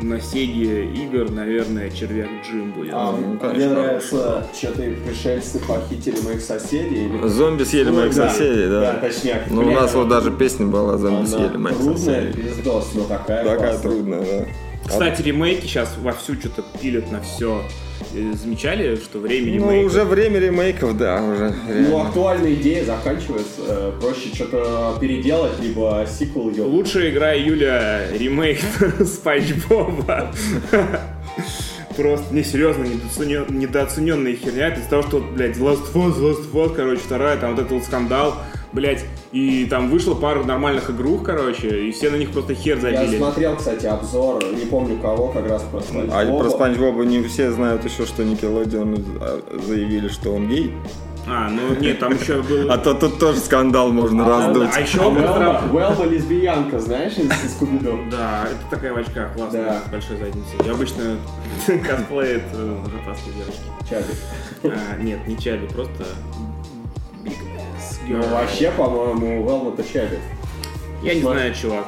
на Сеге игр, наверное, Червяк Джим будет. А, Ну, мне нравится, что ты пришельцы похитили моих соседей. или- Зомби съели Ну, моих да, соседей, Да, да. точняк. Ну, у нас вот даже песня была «Зомби она съели моих трудная, соседей». пиздос, но такая Такая классная. трудная, да. Кстати, ремейки сейчас вовсю что-то пилят на все. Замечали, что время Ну, ремейков? уже время ремейков, да, уже. Ну, реально. актуальная идея заканчивается. э, Проще что-то переделать, либо сиквел ее. Лучшая игра июля ремейк Спанч Боба. Просто, не, серьезно, недооценен- недооцененная херня. Из-за того, что, блядь, The Last of Us, The Last of Us, короче, вторая, там вот этот вот скандал, блядь, и там вышло пару нормальных игрух, короче, и все на них просто хер Я забили. смотрел, кстати, обзор, не помню кого, как раз про Спанч А Боба. про Спанч Боба не все знают еще, что Никелодеон а, заявили, что он гей. А, ну нет, там еще был... А то тут тоже скандал можно раздуть. А еще Уэлба, Уэлба лесбиянка, знаешь, из Скуби-Ду? Да, это такая в очках классная, Да. с большой задницей. Я обычно косплеит э, жопастые девочки. Чаби. А, нет, не Чаби, просто Ass Ну, вообще, по-моему, Уэлба-то Чаби. Я не знаю, чувак.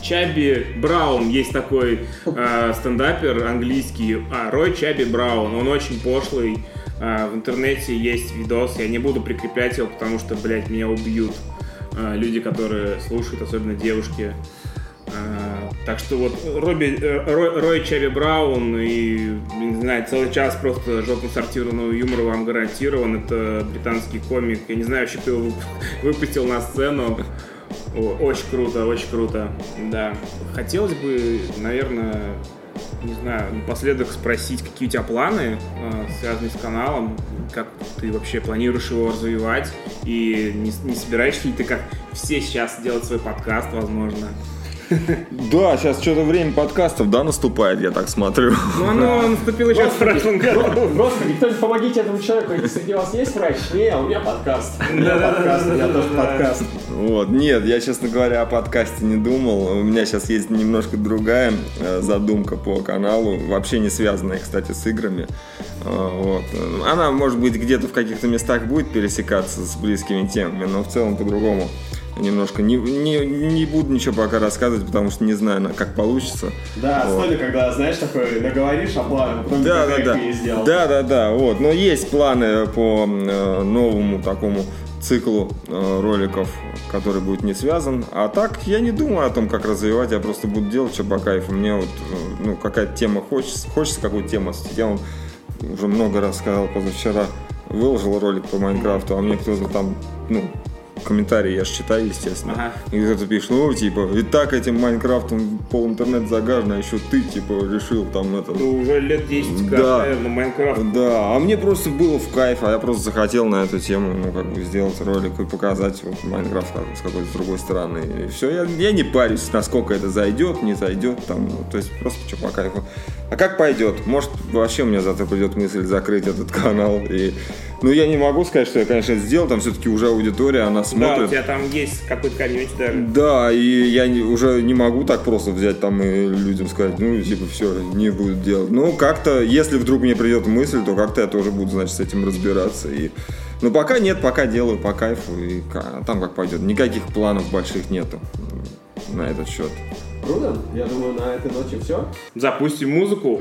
Чаби Браун, есть такой э, стендапер английский, а, Рой Чаби Браун, он очень пошлый, А, в интернете есть видос, я не буду прикреплять его, потому что, блядь, меня убьют а, люди, которые слушают, особенно девушки. А, так что вот Робби, э, Рой, Рой Чаби Браун и, не знаю, целый час просто жопно сортированного юмора вам гарантирован. Это британский комик. Я не знаю, вообще кто его вып- выпустил на сцену. О, очень круто, очень круто. Да. Хотелось бы, наверное, не знаю, напоследок спросить, какие у тебя планы, э, связанные с каналом, как ты вообще планируешь его развивать, и не, не собираешься ли ты, как все сейчас, делать свой подкаст, возможно? Да, сейчас что-то время подкастов, да, наступает, я так смотрю. Ну, оно наступило еще в прошлом году. Господи, кто-нибудь помогите этому человеку, если среди вас есть врач? Не, у меня подкаст. У меня подкаст, у меня тоже подкаст. Вот, нет, я, честно говоря, о подкасте не думал. У меня сейчас есть немножко другая э, задумка по каналу, вообще не связанная, кстати, с играми. Э, Вот. Она, может быть, где-то в каких-то местах будет пересекаться с близкими темами, но в целом по-другому. Немножко не, не, не буду ничего пока рассказывать, потому что не знаю, на- как получится. Да, Вот. стойно, когда, знаешь, такой наговоришь о плане, а потом Да, да, да. сделал. Да, да, да. Вот. Но есть планы по э, новому такому циклу э, роликов, который будет не связан. А так я не думаю о том, как развивать, я просто буду делать что по кайфу. Мне вот э, ну, какая-то тема хочется, хочется какую-то тему. Я вам уже много раз сказал позавчера, выложил ролик по Майнкрафту, а мне кто-то там, ну, комментарии я же читаю, естественно. Ага. И кто-то пишет, ну, типа, и так этим Майнкрафтом пол интернет загажено, а еще ты, типа, решил там это... Ну, уже лет 10, как, Да. наверное, Майнкрафт. Да, а мне просто было в кайф, а я просто захотел на эту тему, ну, как бы сделать ролик и показать вот Майнкрафт как- с какой-то другой стороны. И все, я, я не парюсь, насколько это зайдет, не зайдет, там, ну, то есть просто что по кайфу. А как пойдет? Может, вообще у меня завтра придет мысль закрыть этот канал. И, ну, я не могу сказать, что я, конечно, это сделал, там все-таки уже аудитория, она Да, у смотрит. тебя там есть какой-то комьюнити даже. Да, и я не- уже не могу так просто взять там и людям сказать, ну, типа, все, не буду делать. Ну, как-то, если вдруг мне придет мысль, то как-то я тоже буду, значит, с этим разбираться. И... Ну, пока нет, пока делаю по кайфу, и там как пойдет. Никаких планов больших нету на этот счет. Круто. Я думаю, на этой ноте все. Запустим музыку.